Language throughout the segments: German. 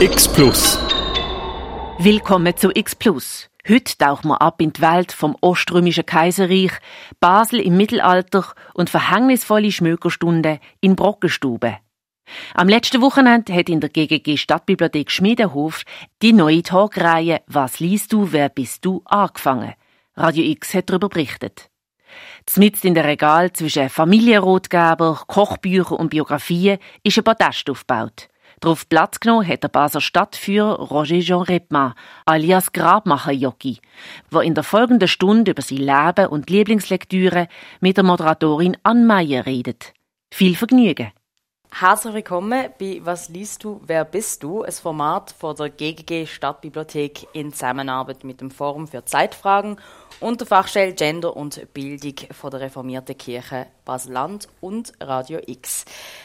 X Plus. Willkommen zu X Plus. Heute tauchen wir ab in die Welt vom Oströmischen Kaiserreich, Basel im Mittelalter und verhängnisvolle Schmökerstunden in Brockenstube. Am letzten Wochenende hat in der GGG Stadtbibliothek Schmiedenhof die neue Talkreihe Was liest du, wer bist du angefangen. Radio X hat darüber berichtet. Zmitzt in der Regal zwischen Familienrotgeber, Kochbüchern und Biografien ist ein Podest aufgebaut. Darauf Platz genommen hat der Basler Stadtführer Roger Jean Repma, alias Grabmacher-Jockey, der in der folgenden Stunde über sein Leben und Lieblingslektüre mit der Moderatorin Ann Meyer redet. Viel Vergnügen! Herzlich willkommen bei Was liest du, wer bist du? Ein Format von der GGG Stadtbibliothek in Zusammenarbeit mit dem Forum für Zeitfragen und der Fachstelle Gender und Bildung von der Reformierten Kirche Basel-Land und Radio X.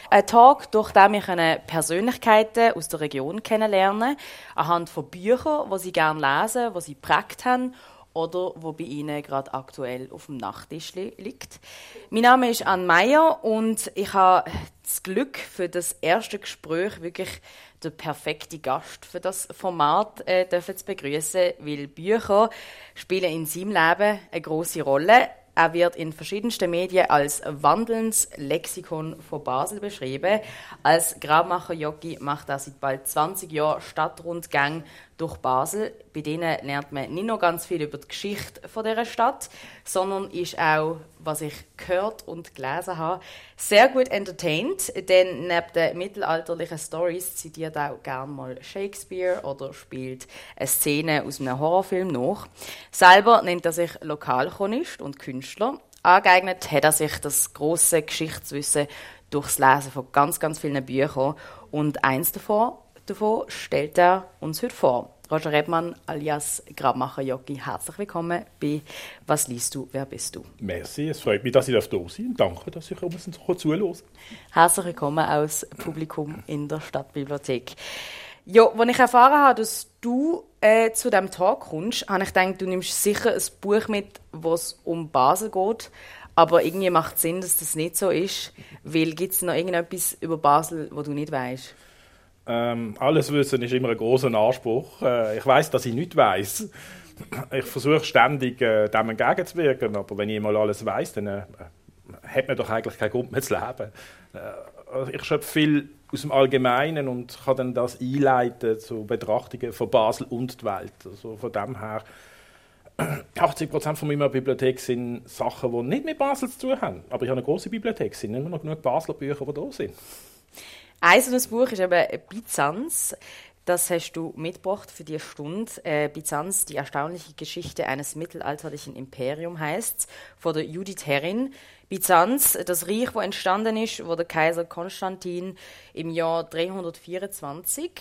Ein Talk, durch den wir Persönlichkeiten aus der Region kennenlernen anhand von Büchern, die sie gerne lesen, die sie geprägt haben oder wo bei Ihnen gerade aktuell auf dem Nachttisch liegt. Mein Name ist Anne Meyer und ich habe das Glück für das erste Gespräch wirklich der perfekte Gast für das Format äh, dürfen zu begrüßen, weil Bücher spielen in seinem Leben eine große Rolle. Er wird in verschiedensten Medien als wandelndes Lexikon von Basel beschrieben. Als Grabmacher-Jockey macht er seit bald 20 Jahren Stadtrundgang durch Basel. Bei denen lernt man nicht nur ganz viel über die Geschichte von dieser Stadt, sondern ist auch, was ich gehört und gelesen habe, sehr gut entertained. Denn neben den mittelalterlichen Stories zitiert er auch gerne mal Shakespeare oder spielt eine Szene aus einem Horrorfilm nach. Selber nennt er sich Lokalchronist und Künstler. Angeeignet hat er sich das große Geschichtswissen durchs Lesen von ganz, ganz vielen Büchern. Und eins davon, davon stellt er uns heute vor. Roger Rebmann alias Grabmacher Jockey, herzlich willkommen bei «Was liest du, wer bist du?» Merci, es freut mich, dass ich da sein darf. Danke, dass ich so zuhören Herzlich willkommen aus Publikum in der Stadtbibliothek. Ja, als ich erfahren habe, dass du äh, zu diesem Tag kommst, habe ich gedacht, du nimmst sicher ein Buch mit, wo es um Basel geht. Aber irgendwie macht es Sinn, dass das nicht so ist. Weil gibt es noch irgendetwas über Basel, wo du nicht weißt? Ähm, alles Wissen ist immer ein großer Anspruch. Äh, ich weiß, dass ich nicht weiß. Ich versuche ständig äh, dem entgegenzuwirken, aber wenn ich mal alles weiß, dann äh, hat man doch eigentlich keinen Grund mehr zu leben. Äh, ich schöpfe viel aus dem Allgemeinen und kann dann das einleiten zu Betrachtungen von Basel und der Welt. Also von dem her 80 Prozent von meiner Bibliothek sind Sachen, die nicht mit Basel zu tun haben. Aber ich habe eine große Bibliothek, es sind immer noch genug Basler Bücher, die da sind. Ein so Buch ist eben Byzanz. Das hast du mitgebracht für die Stunde. Äh, Byzanz, die erstaunliche Geschichte eines mittelalterlichen Imperiums heißt von der Judith Herrin. Byzanz, das Reich, wo entstanden ist, wo der Kaiser Konstantin im Jahr 324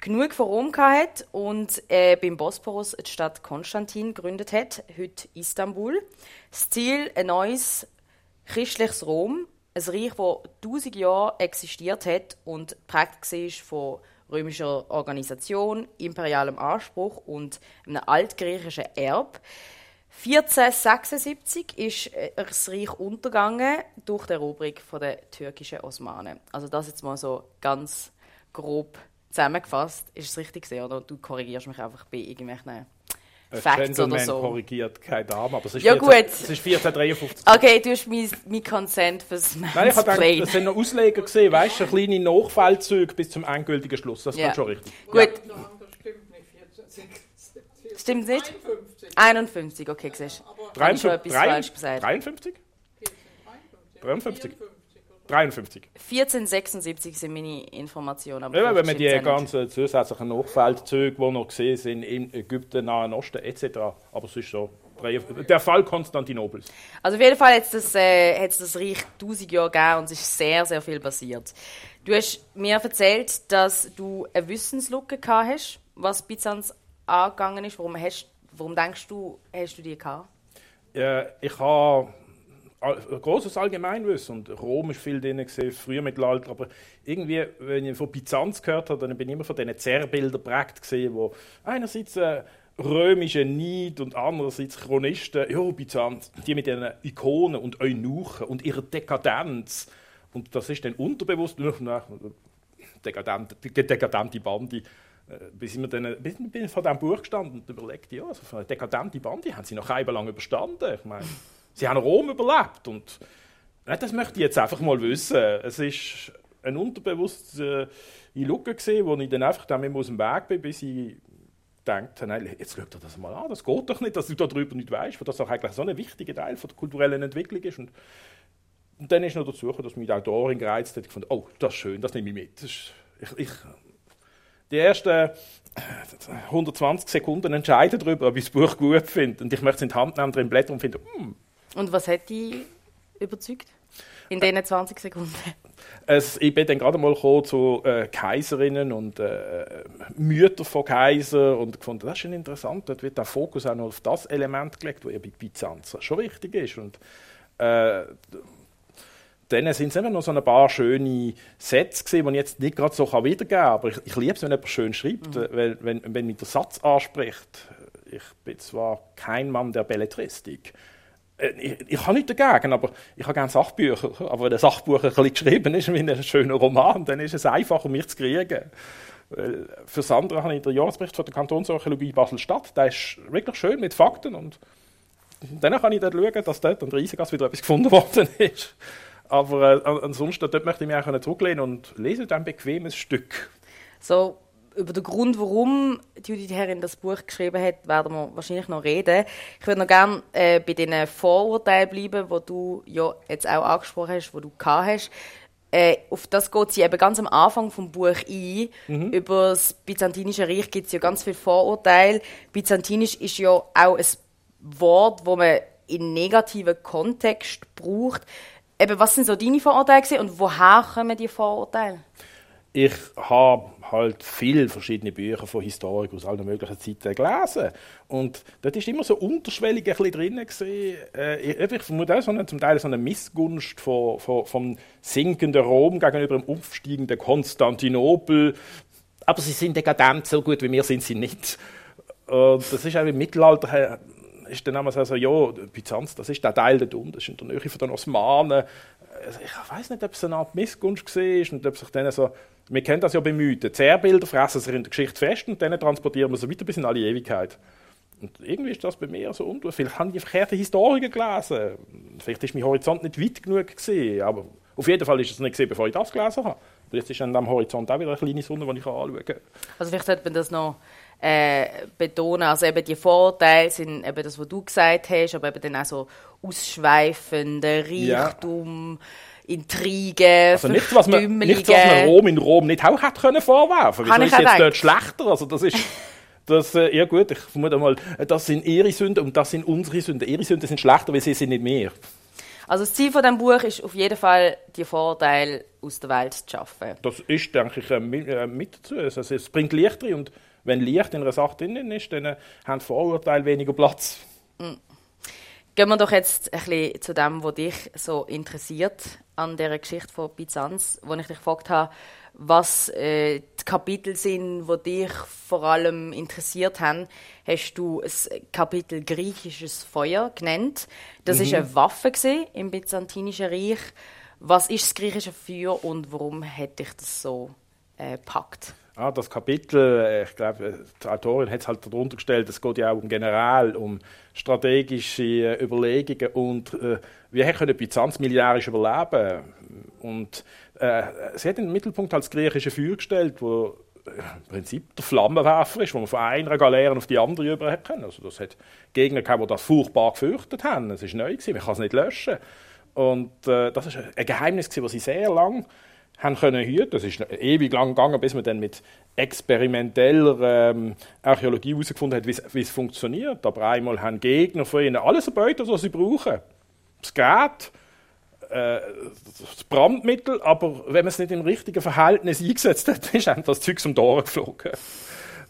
genug von Rom hat und äh, beim Bosporus die Stadt Konstantin gegründet hat, heute Istanbul. Das Ziel ein neues christliches Rom, ein Reich, das tausend Jahre existiert hat und geprägt war von römischer Organisation, imperialem Anspruch und einem altgriechischen Erb. 1476 ist äh, das Reich untergegangen durch die Eroberung der türkischen Osmanen. Also das jetzt mal so ganz grob zusammengefasst. Ist es richtig gesehen oder du korrigierst mich einfach bei irgendwelchen Facts oder so. korrigiert keine Dame, aber es ist, ja, 14, gut. es ist 1453. Okay, du hast mein, mein Consent fürs Nein, ich habe gedacht, das sind noch Ausleger gesehen, weißt du, kleine Nachfeldzüge bis zum endgültigen Schluss. Das ja. schon richtig. Gut. Ja. Stimmt nicht? 51. 51, okay, siehst du. 53, 53? 53? 53. 1476 sind meine Informationen. Aber ja, wenn man die ganzen zusätzlichen Nachfeldzüge, die noch gesehen sind, in Ägypten, Nahen Osten etc. Aber es ist so. Der Fall Konstantinopels. Also auf jeden Fall hat es das, äh, das Reich 1000 Jahre gegeben und es ist sehr, sehr viel passiert. Du hast mir erzählt, dass du eine Wissenslücke gehabt hast, was Byzanz angegangen ist. Warum, hast, warum denkst du, hast du die gehabt? Äh, ich habe großes Allgemeinwissen. Und Rom ist viel drin früher Mittelalter, aber irgendwie, wenn ich von Byzanz gehört habe, dann bin ich immer von diesen Zerrbildern prägt gesehen, wo einerseits äh, römische Neid und andererseits Chronisten, ja, Byzanz, die mit ihren Ikonen und Eunuchen und ihrer Dekadenz. Und das ist dann unterbewusst, na, dekadent, dekadente Bande, bis ich mir dann bis bin vor diesem Buch gestanden und überlegt, ja, also eine dekadente Bande haben sie noch ein lang überstanden. Ich meine, sie haben Rom überlebt und das möchte ich jetzt einfach mal wissen. Es ist ein unterbewusste Lücke gesehen, wo ich dann einfach dann aus dem Weg bin, bis ich denkt, nein, jetzt schau dir das mal an, das geht doch nicht, dass du darüber nicht weißt, weil das auch eigentlich so ein wichtiger Teil von der kulturellen Entwicklung ist. Und, und dann ist noch dazu gekommen, dass mich die Autorin gereizt hat, fand, oh, das ist schön, das nehme ich mit. Ist, ich, ich, die ersten 120 Sekunden entscheiden darüber, ob ich das Buch gut finde. Und ich möchte es in die Hand nehmen, drin blättern und finde, hm. Und was hat dich überzeugt? In diesen 20 Sekunden? Es, ich bin dann gerade mal zu äh, Kaiserinnen und äh, Mütter von Kaiser und gefunden, das ist schon interessant. Dort wird der Fokus auch noch auf das Element gelegt, das ja bei Byzanz schon wichtig ist. Und, äh, dann sind es immer noch so ein paar schöne Sätze die ich jetzt nicht gerade so wiedergeben kann. Aber ich, ich liebe es, wenn jemand schön schreibt, mhm. weil, wenn, wenn mich der Satz anspricht. Ich bin zwar kein Mann der Belletristik, ich, ich habe nichts dagegen, aber ich habe gerne Sachbücher. Aber wenn ein Sachbuch ein bisschen geschrieben ist wie ein schöner Roman, dann ist es einfacher, mich zu kriegen. Für das andere habe ich den Jahresbericht von der Kantonsarchäologie Basel-Stadt. Der ist wirklich schön mit Fakten. Und dann kann ich dort schauen, dass dort an der Riesengasse wieder etwas gefunden worden ist. Aber äh, ansonsten dort möchte ich mich auch zurücklehnen und lese dann ein bequemes Stück. So, über den Grund, warum Judith Herrin das Buch geschrieben hat, werden wir wahrscheinlich noch reden. Ich würde noch gerne äh, bei den Vorurteilen bleiben, die du ja jetzt auch angesprochen hast, die du gehabt hast. Äh, auf das geht sie eben ganz am Anfang vom Buch ein. Mhm. Über das Byzantinische Reich gibt es ja ganz viele Vorurteile. Byzantinisch ist ja auch ein Wort, das man in negativen Kontext braucht. Eben, was sind so deine Vorurteile und woher kommen die Vorurteile? Ich habe halt viele verschiedene Bücher von Historikern aus allen möglichen Zeiten gelesen. Und dort ist immer so unterschwellig ein drin. Äh, ich vermute auch so eine, zum Teil so eine Missgunst von, von, vom sinkenden Rom gegenüber dem aufsteigenden Konstantinopel. Aber sie sind dekadent, so gut wie wir sind sie nicht. Und das ist auch im Mittelalter ist dann einmal so, ja, Byzanz, das ist der Teil da unten, das ist in der Nähe von den Osmanen. Also ich weiß nicht, ob es eine Art Missgunst war und ob sich dann so wir kennen das ja bei Mythen. Zerrbilder fressen sich in der Geschichte fest und dann transportieren wir sie weiter bis in alle Ewigkeit. Und irgendwie ist das bei mir so unten. Vielleicht habe ich verkehrte Historien gelesen. Vielleicht ist mein Horizont nicht weit genug gesehen. Aber auf jeden Fall ist es nicht gesehen, bevor ich das gelesen habe. Jetzt ist an diesem Horizont auch wieder eine kleine Sonne, die ich anschauen kann. Also vielleicht sollte man das noch äh, betonen. Also eben die Vorteile sind eben das, was du gesagt hast, aber eben dann auch so ausschweifender Reichtum. Ja Intrigen, also nichts, was man, nichts, was man Rom in Rom nicht auch hätte können vorwerfen können. Wieso ist jetzt dort schlechter? Also das ist... Das, äh, ja gut, ich vermute mal, das sind ihre Sünden und das sind unsere Sünden. Ihre Sünden sind schlechter, weil sie sind nicht mehr. Also das Ziel von dem Buch ist auf jeden Fall, die Vorteile aus der Welt zu schaffen. Das ist, denke ich, äh, äh, mit dazu. Also es bringt Licht rein und wenn Licht in einer Sache drin ist, dann haben Vorurteile weniger Platz. Mhm. Gehen wir doch jetzt ein bisschen zu dem, was dich so interessiert an der Geschichte von Byzanz, wo ich dich gefragt habe, was äh, die Kapitel sind, die dich vor allem interessiert haben, hast du ein Kapitel griechisches Feuer genannt. Das mhm. ist eine Waffe im byzantinischen Reich. Was ist das griechische Feuer und warum hat dich das so äh, packt? Ah, das Kapitel, äh, ich glaube, die Autorin hat es halt darunter gestellt, es geht ja auch um General, um strategische äh, Überlegungen und äh, wie können Byzanz militärisch überleben. Und äh, sie hat in den Mittelpunkt als griechische Feuer gestellt, wo äh, im Prinzip der Flammenwerfer ist, wo man von einer Galeere auf die andere über können. Also das hat Gegner gehabt, die das furchtbar gefürchtet haben. Es war neu, gewesen, man kann es nicht löschen. Und äh, das ist ein Geheimnis, das sie sehr lange haben können hüten. Das ist ewig lang gegangen, bis man dann mit experimenteller ähm, Archäologie herausgefunden hat, wie es funktioniert. Aber einmal haben Gegner von ihnen alles erbeutet, was sie brauchen. Das Gerät, äh, das Brandmittel, aber wenn man es nicht im richtigen Verhältnis eingesetzt hat, ist dann das Zeug zum Tor geflogen.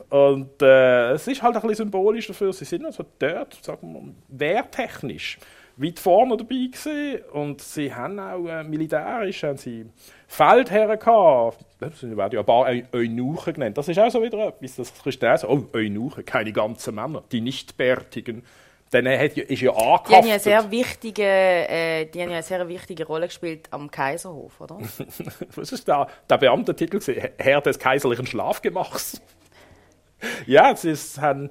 Und äh, es ist halt ein bisschen symbolisch dafür, sie sind also dort, sagen wir, wehrtechnisch weit vorne dabei gewesen. und sie haben auch äh, militärisch haben sie Feldherren gehabt. Das werden ja ein paar Eunuchen genannt. Das ist auch so wieder etwas. Das ist auch so, oh, Eunuchen, keine ganzen Männer, die nicht bärtigen. Dann hat, ist ja angehaftet. Die haben ja, eine sehr wichtige, äh, die haben ja eine sehr wichtige Rolle gespielt am Kaiserhof, oder? Was ist der, der Beamtetitel? Herr des kaiserlichen Schlafgemachs. ja, ist, haben,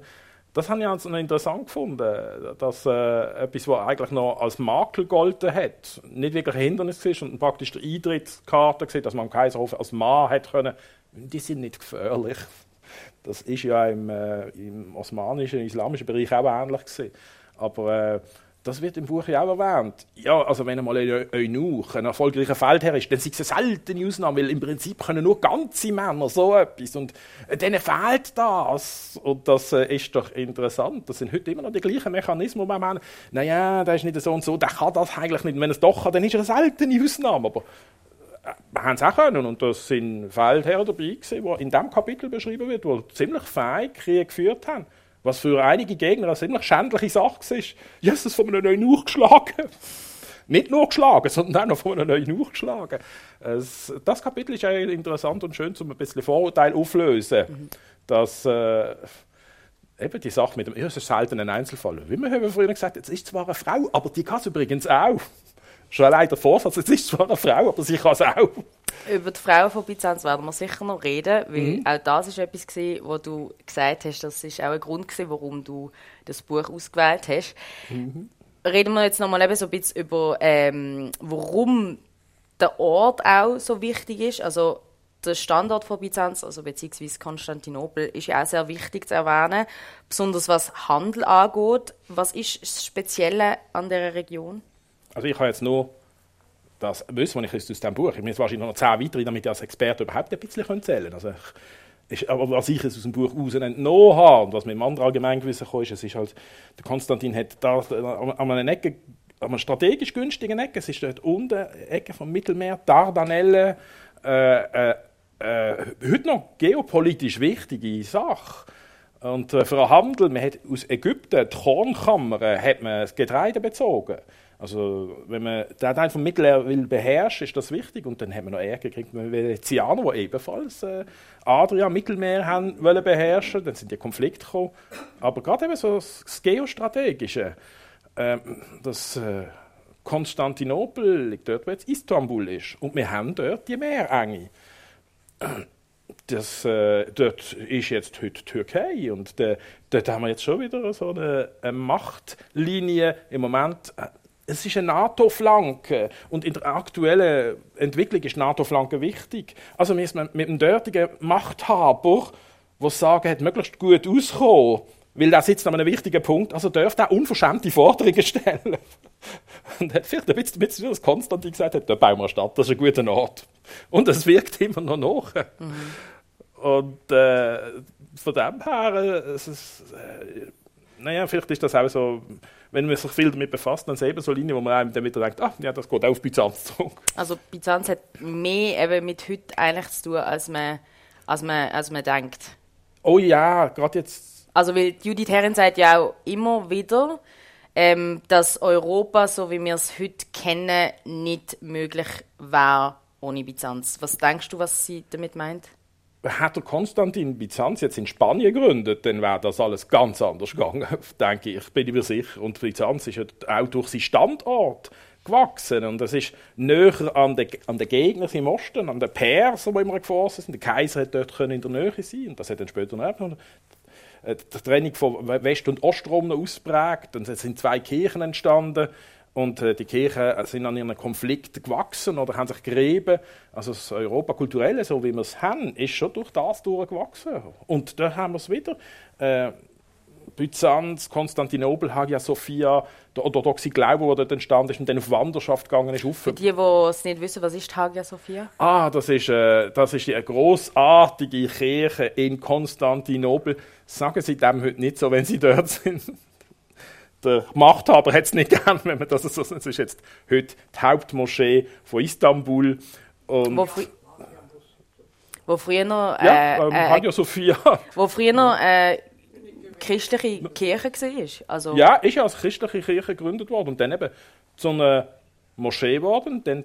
das habe ich also noch interessant gefunden, dass äh, etwas, was eigentlich noch als Makel gegolten hat, nicht wirklich ein Hindernis ist und praktisch die Eintrittskarte gesehen, dass man am Kaiserhof als Mann hätte können, die sind nicht gefährlich. Das ist ja im, äh, im osmanischen, islamischen Bereich auch ähnlich gewesen. Aber äh, das wird im Buch ja auch erwähnt. Ja, also wenn einmal ein Eunuch, ein erfolgreicher Feldherr ist, dann ist es eine seltene Ausnahme, weil im Prinzip können nur ganze Männer so etwas und äh, denen fehlt das. Und das äh, ist doch interessant. Das sind heute immer noch die gleichen Mechanismen, wo man meint, naja, der ist nicht so und so, der kann das eigentlich nicht. Und wenn er es doch kann, dann ist er eine seltene Ausnahme. Aber äh, wir haben es auch können und das sind Feldherren dabei die in diesem Kapitel beschrieben wird, die ziemlich fein Krieg geführt haben. Was für einige Gegner eine ziemlich schändliche Sache ist. Jesus von einem neuen geschlagen. Nicht nur geschlagen, sondern auch noch von einem neuen geschlagen. Das Kapitel ist eigentlich interessant und schön, um ein bisschen Vorurteil aufzulösen. Mhm. Dass äh, eben die Sache mit dem, ja, es ist selten ein Einzelfall. Wie wir haben früher gesagt, es ist zwar eine Frau, aber die kann es übrigens auch. Schon allein der Vorsatz, es ist zwar eine Frau, aber sie kann es auch. Über die Frauen von Byzanz werden wir sicher noch reden, weil mhm. auch das war etwas gewesen, wo du gesagt hast, das ist auch ein Grund gewesen, warum du das Buch ausgewählt hast. Mhm. Reden wir jetzt noch mal eben so ein bisschen über, ähm, warum der Ort auch so wichtig ist. Also der Standort von Byzanz, also beziehungsweise Konstantinopel, ist ja auch sehr wichtig zu erwähnen, besonders was Handel angeht. Was ist das Spezielle an der Region? Also ich habe jetzt nur das wissen, was ich aus diesem Buch, ich muss wahrscheinlich noch zehn weitere, damit ich als Experte überhaupt ein bisschen erzählen kann. Also aber was ich aus dem Buch heraus entnommen habe und was mit dem anderen Allgemeingewissen kam, ist, es ist halt, der Konstantin hat da an einer Ecke, an einer strategisch günstigen Ecke, es ist dort unten, Ecke vom Mittelmeer, Dardanellen, äh, äh, äh, heute noch geopolitisch wichtige Sache. Und äh, für den Handel, man hat aus Ägypten die Kornkammer, hat man das Getreide bezogen. Also, wenn man den Teil vom Mittelmeer will beherrschen, ist das wichtig. Und dann haben wir noch Ärger gekriegt mit den Venezianern, die ebenfalls äh, Adria, Mittelmeer haben wollen beherrschen. Dann sind die Konflikte gekommen. Aber gerade eben so das Geostrategische, äh, das äh, Konstantinopel liegt dort, wo jetzt Istanbul ist. Und wir haben dort die Meerenge. Das, äh, dort ist jetzt heute Türkei und äh, dort haben wir jetzt schon wieder so eine, eine Machtlinie. Im Moment äh, es ist eine NATO-Flanke und in der aktuellen Entwicklung ist NATO-Flanke wichtig. Also wir müssen mit einem dortigen Machthaber, der sagen hat, möglichst gut auskommen, weil der sitzt an einem wichtigen Punkt, also dürfte er unverschämte Forderungen stellen. Und hat vielleicht ein bisschen, wie das Konstantin gesagt hat, da bauen wir Stadt, das ist ein guter Ort. Und es wirkt immer noch nach. Mhm. Und äh, von dem her, es ist, äh, naja, vielleicht ist das auch so wenn man sich viel damit befasst, dann eben so Linien, wo man einem dann wieder denkt, ah, ja, das geht auch auf Byzanz zurück. Also Byzanz hat mehr eben mit heute eigentlich zu tun, als man, als man, als man denkt. Oh ja, gerade jetzt. Also weil Judith Herren sagt ja auch immer wieder, ähm, dass Europa, so wie wir es heute kennen, nicht möglich wäre ohne Byzanz. Was denkst du, was sie damit meint? Hätte Konstantin Byzanz jetzt in Spanien gegründet, dann wäre das alles ganz anders gegangen, denke ich, bin ich mir sicher. Und Byzanz ist auch durch seinen Standort gewachsen und es ist näher an den, an den Gegnern im Osten, an den Perser, die immer gefasst sind. Der Kaiser hat dort in der Nähe sein und das hat dann später noch äh, die Trennung von West- und Ostrom ausprägt und es sind zwei Kirchen entstanden und äh, die Kirchen sind an ihren Konflikten gewachsen oder haben sich gerieben. Also das Europa kulturelle, so wie wir es haben, ist schon durch das durchgewachsen. Und da haben wir es wieder. Äh, Byzanz, Konstantinopel, Hagia Sophia, der orthodoxe Glaube, der dort entstanden ist und dann auf Wanderschaft gegangen ist. Für die, die es nicht wissen, was ist Hagia Sophia? Ah, das ist, äh, das ist eine großartige Kirche in Konstantinopel. Sagen Sie dem heute nicht so, wenn Sie dort sind der Machthaber hat es nicht gern, wenn man das so Es ist jetzt heute die Hauptmoschee von Istanbul. Und wo, fri wo früher noch. Äh, ja, ähm, äh, Hagia Sophia. Wo früher noch äh, christliche Kirche war. Also ja, ist ja als christliche Kirche gegründet worden und dann eben zu einer Moschee geworden, dann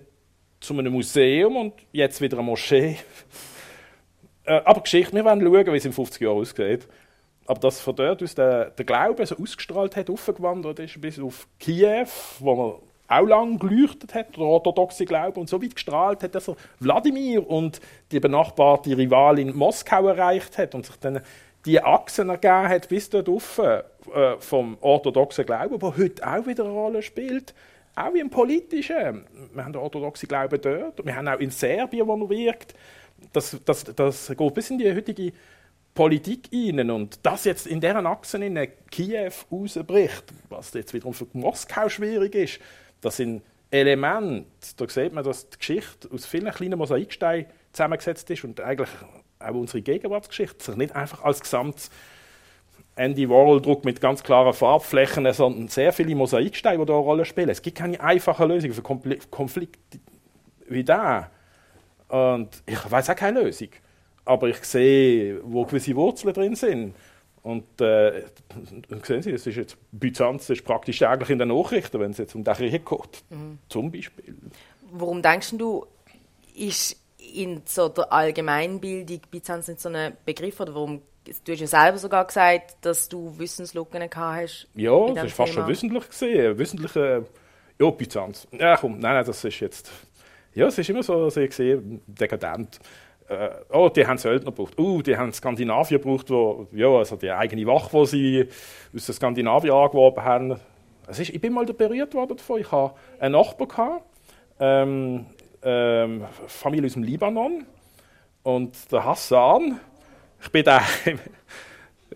zu einem Museum und jetzt wieder eine Moschee. äh, aber Geschichte, wir wollen schauen, wie es in 50 Jahren aussieht. Aber dass von dort aus der, der Glaube so ausgestrahlt hat, aufgewandert ist bis auf Kiew, wo man auch lange geleuchtet hat, der orthodoxe Glaube, und so weit gestrahlt hat, dass er Wladimir und die benachbarte Rivalin Moskau erreicht hat und sich dann die Achsen ergeben hat bis dort rauf, äh, vom orthodoxen Glauben, der heute auch wieder eine Rolle spielt, auch im Politischen. Wir haben den orthodoxen Glauben dort, wir haben auch in Serbien, wo er wirkt. Das, das, das geht bis in die heutige Politik rein. Und das jetzt in deren Achsen in Kiew rausbricht, was jetzt wiederum für Moskau schwierig ist, das sind Elemente, da sieht man, dass die Geschichte aus vielen kleinen Mosaiksteinen zusammengesetzt ist und eigentlich auch unsere Gegenwartsgeschichte sich nicht einfach als gesamtes Andy Warhol-Druck mit ganz klaren Farbflächen, sondern sehr viele Mosaiksteine, die da eine Rolle spielen. Es gibt keine einfache Lösung für Konflikte wie da. Und ich weiß auch keine Lösung. Aber ich sehe, wo gewisse Wurzeln drin sind. Und äh, sehen Sie, das ist jetzt, Byzanz ist praktisch täglich in den Nachrichten, wenn es jetzt um den Krieg geht. Mhm. Zum Beispiel. Warum denkst du, ist in so der Allgemeinbildung Byzanz nicht so ein Begriff? Oder warum, du hast ja selber sogar gesagt, dass du Wissenslücken gehabt hast. Ja, das war fast schon wissentlich gesehen. Wissentliche, ja, Byzanz. Ja, komm, nein, nein, das ist jetzt, ja, es ist immer so, so gesehen, dekadent äh, oh, die haben Söldner gebraucht, uh, die haben Skandinavien gebraucht, wo, ja, also die eigene Wache, die sie aus der Skandinavien angeworben haben. Es ist, ich bin mal berührt worden davon. Ich hatte einen Nachbar, gehabt, ähm, ähm, Familie aus dem Libanon, und der Hassan, ich bin der,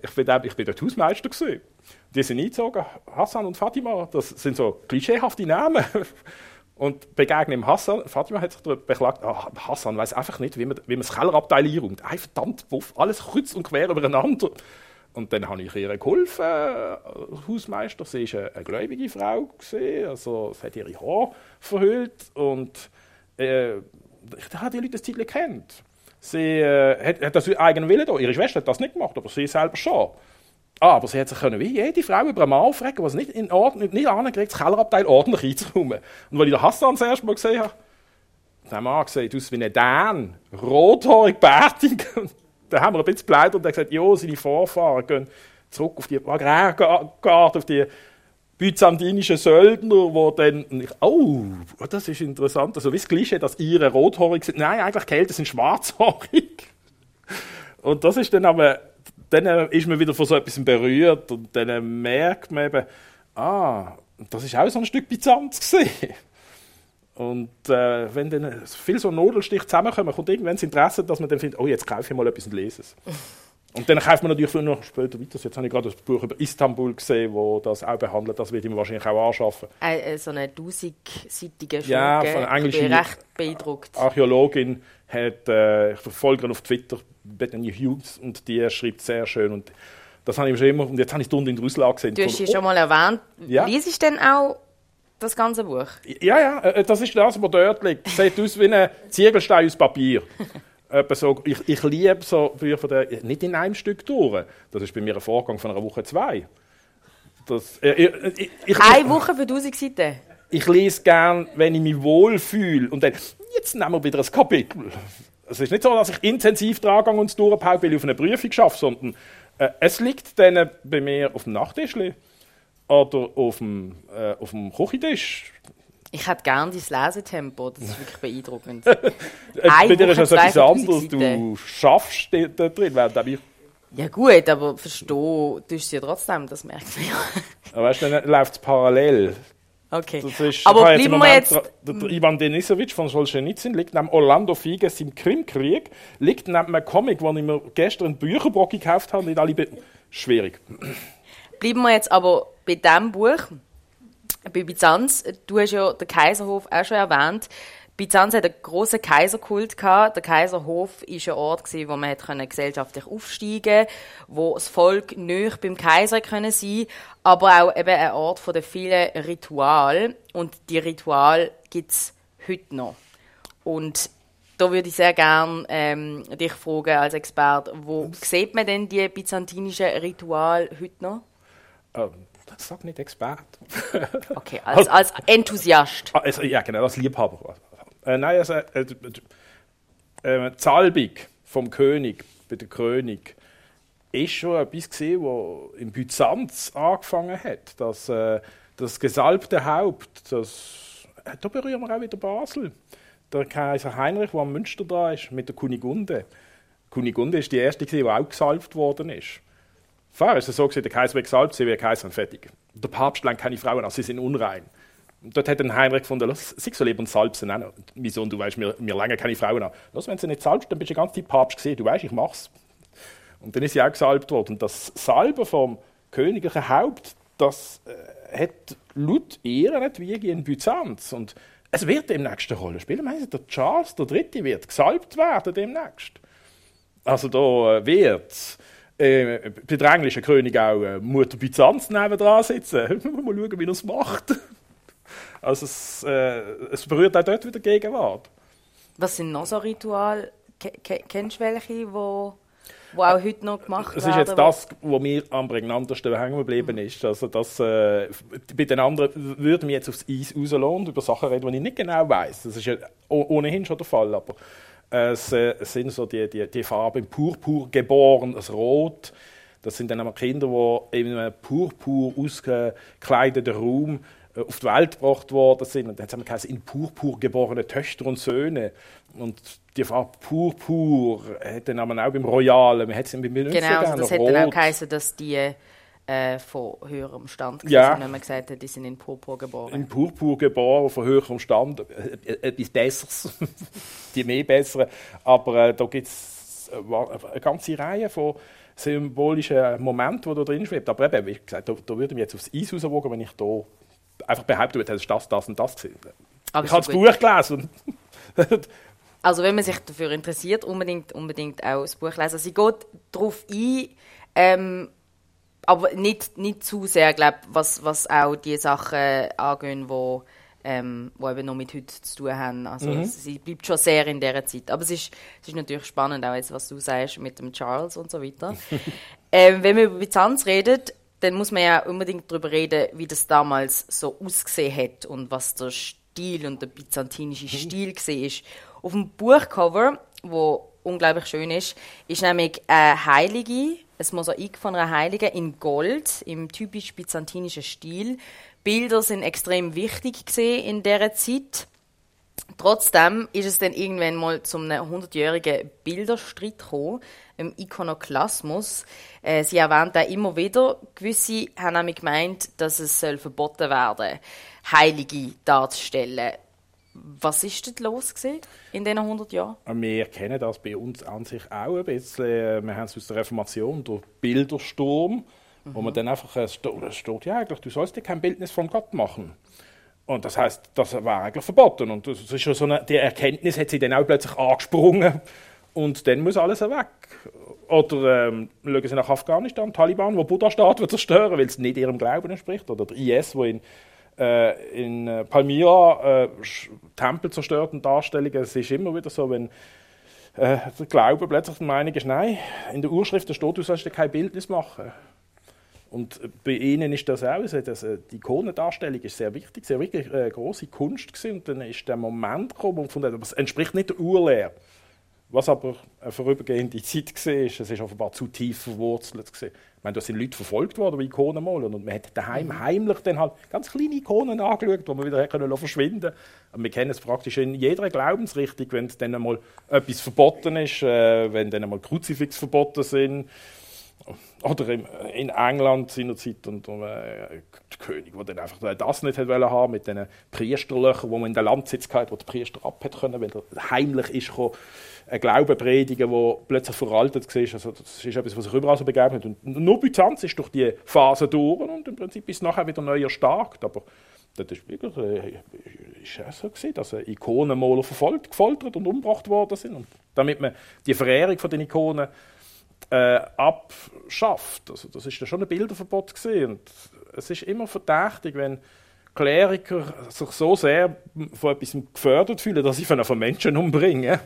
ich bin der, ich bin der Hausmeister. Die sind eingezogen, Hassan und Fatima, das sind so klischeehafte Namen. Und begegnen Hassan, Fatima hat sich darüber beklagt, oh, Hassan weiß einfach nicht, wie man, wie man das Kellerabteil einräumt. Ein verdammt Puff, alles kreuz und quer übereinander. Und dann habe ich ihr geholfen, äh, Hausmeister. Sie war eine, eine gläubige Frau, gewesen, also sie hat ihre Haare verhüllt. Und äh, ich habe die Leute das Titel kennt. Sie äh, hat, hat das eigenen Willen da. Ihre Schwester hat das nicht gemacht, aber sie selber schon. Ah, aber sie hat sich können, wie jede Frau über einen Mann aufregen, was nicht in Ordnung, nicht angekriegt, das Kellerabteil ordentlich einzuräumen. Und als ich den Hassan das erste Mal gesehen habe, der Mann sieht aus wie ein Dän, rothaarig, bärtig. dann haben wir ein bisschen bleibt und er gesagt, ja, seine Vorfahren gehen zurück auf die Agrargarde, auf die byzantinischen Söldner, wo dann, ich, oh, das ist interessant, also wie das Klischee, dass ihre rothaarig sind. Nein, eigentlich die sind schwarzhaarig. Und das ist dann aber dann äh, ist man wieder von so etwas berührt und dann äh, merkt man eben, ah, das ist auch so ein Stück Byzanz gesehen. Und äh, wenn dann viel so Nadelstich zusammenkommen, kommt irgendwann das Interesse, dass man dann findet, oh, jetzt kaufe ich mal etwas und lese es. Und dann kauft man natürlich noch später weiter. Jetzt habe ich gerade das Buch über Istanbul gesehen, wo das auch behandelt. Das wird ich mir wahrscheinlich auch anschaffen. Äh, so eine tausendseitige Schule. Ja, von einer englischen. Archäologin hat, äh, ich verfolge auf Twitter, Bethany Hughes, und die schreibt sehr schön. Und das habe ich schon immer, und jetzt habe ich die in Russland gesehen. Du hast sie schon mal erwähnt. Ja. Lies ich denn auch das ganze Buch? Ja, ja, äh, das ist das, was dort liegt. Sieht aus wie ein Ziegelstein aus Papier. so, ich, ich liebe so Bücher der, nicht in einem Stück durch. Das ist bei mir ein Vorgang von einer Woche zwei. Das, äh, ich, ich, Eine Woche für 1000 Seiten? Ich lese gern, wenn ich mich wohlfühle. Und dann, jetzt nehmen wir wieder ein Kapitel. Es ist nicht so, dass ich intensiv dran und es durchhaue, weil ich auf eine Prüfung schaffe, sondern äh, es liegt dann bei mir auf dem Nachttisch oder auf dem, äh, auf dem Küchentisch. Ich hätte gerne dein Lesetempo, das ist wirklich beeindruckend. Bei dir ist es etwas anderes, du schaffst da drin, während ich... Ja gut, aber verstehen tust du ja trotzdem, das merkst du ja. aber weißt du, dann läuft es parallel. Okay. Ist, aber bleiben wir jetzt... Ivan Denisovic von Solzhenitsyn liegt neben Orlando Figes im Krimkrieg, liegt neben einem Comic, den ich mir gestern einen Bücherbrock gekauft habe, nicht alle... Be Schwierig. Bleiben wir jetzt aber bei diesem Buch, bei Byzanz. Du hast ja den Kaiserhof auch schon erwähnt. Byzanz hat einen grossen Kaiserkult gehabt. Der Kaiserhof war ein Ort, wo man gesellschaftlich aufsteigen konnte, wo das Volk nöch beim Kaiser können sein aber auch eben ein Ort der vielen Rituale. Und die Rituale gibt es heute noch. Und da würde ich sehr gerne ähm, dich fragen als Experte, wo sieht man denn die byzantinischen Rituale heute noch? Ähm, sag nicht Experte. okay, als, als Enthusiast. Also, ja, genau, als Liebhaber. Äh, nein, also, äh, äh, äh, Salbung vom König, bei der König, ist schon etwas gesehen, wo in Byzanz angefangen hat. Das, äh, das gesalbte Haupt, das, äh, da berühren wir auch wieder Basel. Der Kaiser Heinrich, der am Münster da ist, mit der Kunigunde. Kunigunde war die erste, die auch gesalbt worden ist. Vorher war es so, der Kaiser wird gesalbt, sie wird Kaiser fertig. Der Papst lenkt keine Frauen an, sie sind unrein. Dort hat dann Heinrich gefunden, lass sie so lieber und salb sie auch Wieso? Du weißt, wir, wir lange keine Frauen an. Lass, wenn sie nicht salbst, dann bist du die ganze Zeit Papst gesehen. Du weißt, ich mach's. Und dann ist sie auch gesalbt worden. Und das Salben vom königlichen Haupt, das äh, hat laut ihr nicht wie in Byzanz. Und es wird demnächst eine Rolle spielen. Meinen der Charles III. wird gesalbt werden demnächst. Also da äh, wird äh, bei der englischen König auch äh, Mutter Byzanz nebendran sitzen. mal schauen, wie er es macht. Also es, äh, es berührt auch dort wieder Gegenwart. Was sind noch so Rituale? Kennst du welche, wo wo auch heute noch gemacht werden. Das ist jetzt das, was mir am prägnantesten hängen geblieben ist. Also das, äh, bei den anderen würden wir jetzt aufs Eis rauslassen und über Sachen reden, die ich nicht genau weiß. Das ist ja ohnehin schon der Fall, aber äh, es, äh, es, sind so die, die, die Farben Purpur geboren, das Rot. Das sind dann Kinder, die in einem Purpur ausgekleideten Raum auf die Welt gebracht worden sind. Und dann haben wir geheißen, in Purpur geborene Töchter und Söhne. Und die Farbe Purpur hat dann auch beim Royalen, man hat es beim Benutzen Genau, also das hätte dann auch geheißen, dass die äh, von höherem Stand ja. sind, wenn man gesagt hat, die sind in Purpur geboren. In Purpur geboren, von höherem Stand, äh, äh, etwas Besseres, die mehr Besseren. Aber äh, da gibt es eine ganze Reihe von symbolischen Momenten, die da drin schwebt. Aber eben, wie gesagt, da, da würde ich jetzt aufs Eis rauswogen, wenn ich da einfach behaupten würde, ist das, das und das gesehen. ich habe das Buch gelesen. also wenn man sich dafür interessiert, unbedingt, unbedingt auch das Buch lesen. Sie geht darauf ein, ähm, aber nicht, nicht zu sehr, glaube was, was auch die Sachen angehen, die ähm, wo eben noch mit heute zu tun haben. Also mhm. sie bleibt schon sehr in dieser Zeit. Aber es ist, es ist natürlich spannend, auch jetzt, was du sagst mit dem Charles und so weiter. ähm, wenn wir über Byzanz reden, dann muss man ja unbedingt darüber reden, wie das damals so ausgesehen hat und was der Stil und der byzantinische mhm. Stil war. Auf dem Buchcover, wo unglaublich schön ist, ist nämlich eine Heilige, ein Mosaik von einer Heiligen in Gold im typisch byzantinischen Stil Bilder sind extrem wichtig gesehen in dieser Zeit. Trotzdem ist es dann irgendwann mal zum 100-jährigen Bilderstreit gekommen, im Ikonoklasmus. Äh, sie erwähnt auch immer wieder, gewisse haben nämlich gemeint, dass es soll verboten werden Heilige darzustellen. Was ist denn los in diesen 100 Jahren? Wir kennen das bei uns an sich auch ein bisschen. Wir haben es aus der Reformation, der Bildersturm wo man dann einfach äh, steht, ja, eigentlich, du sollst dir kein Bildnis von Gott machen. Und das heißt, das war eigentlich verboten. Und das ist schon so eine, die Erkenntnis hat sie dann auch plötzlich angesprungen. Und dann muss alles weg. Oder ähm, schauen Sie nach Afghanistan, Taliban, wo Buddha steht, zerstören, weil es nicht ihrem Glauben entspricht. Oder der IS, wo in, äh, in äh, Palmyra äh, Tempel zerstört und Darstellungen. Es ist immer wieder so, wenn äh, der Glaube plötzlich der Meinung ist, nein, in der Urschrift steht, du sollst dir kein Bildnis machen. Und bei ihnen ist das auch so, dass äh, die Ikonendarstellung ist sehr wichtig, sehr wirklich äh, große Kunst gewesen. Und dann ist der Moment gekommen und gefunden, es entspricht nicht der Urlehre. Was aber eine vorübergehende Zeit war, ist, es ist offenbar zu tief verwurzelt. Gewesen. Ich meine, da sind Leute verfolgt worden, die Ikonen malen. Und man hat daheim mhm. heimlich dann halt ganz kleine Ikonen angeschaut, die man wieder können verschwinden Und wir kennen es praktisch in jeder Glaubensrichtung, wenn dann einmal etwas verboten ist, äh, wenn dann einmal Kruzifix verboten sind oder in England seinerzeit und um, äh, der König, der dann einfach das nicht hat haben mit diesen Priesterlöchern, wo man in den Landsitz hatte, wo der Priester ab können, weil er heimlich ist gekommen, ein Glaube predigen, der plötzlich veraltet war. Also das ist etwas, was sich überall so begeben hat. Und nur Byzanz ist durch die Phase durch und im Prinzip ist nachher wieder neu erstarkt. Aber das ist wirklich äh, ist so gewesen, dass Ikonenmaler verfolgt, gefoltert und umgebracht worden sind. Und damit man die Verehrung von den Ikonen äh, abschafft. Also das ist ja schon ein Bilderverbot gewesen. Und es ist immer verdächtig, wenn Kleriker sich so sehr von etwas gefördert fühlen, dass sie von Menschen umbringen,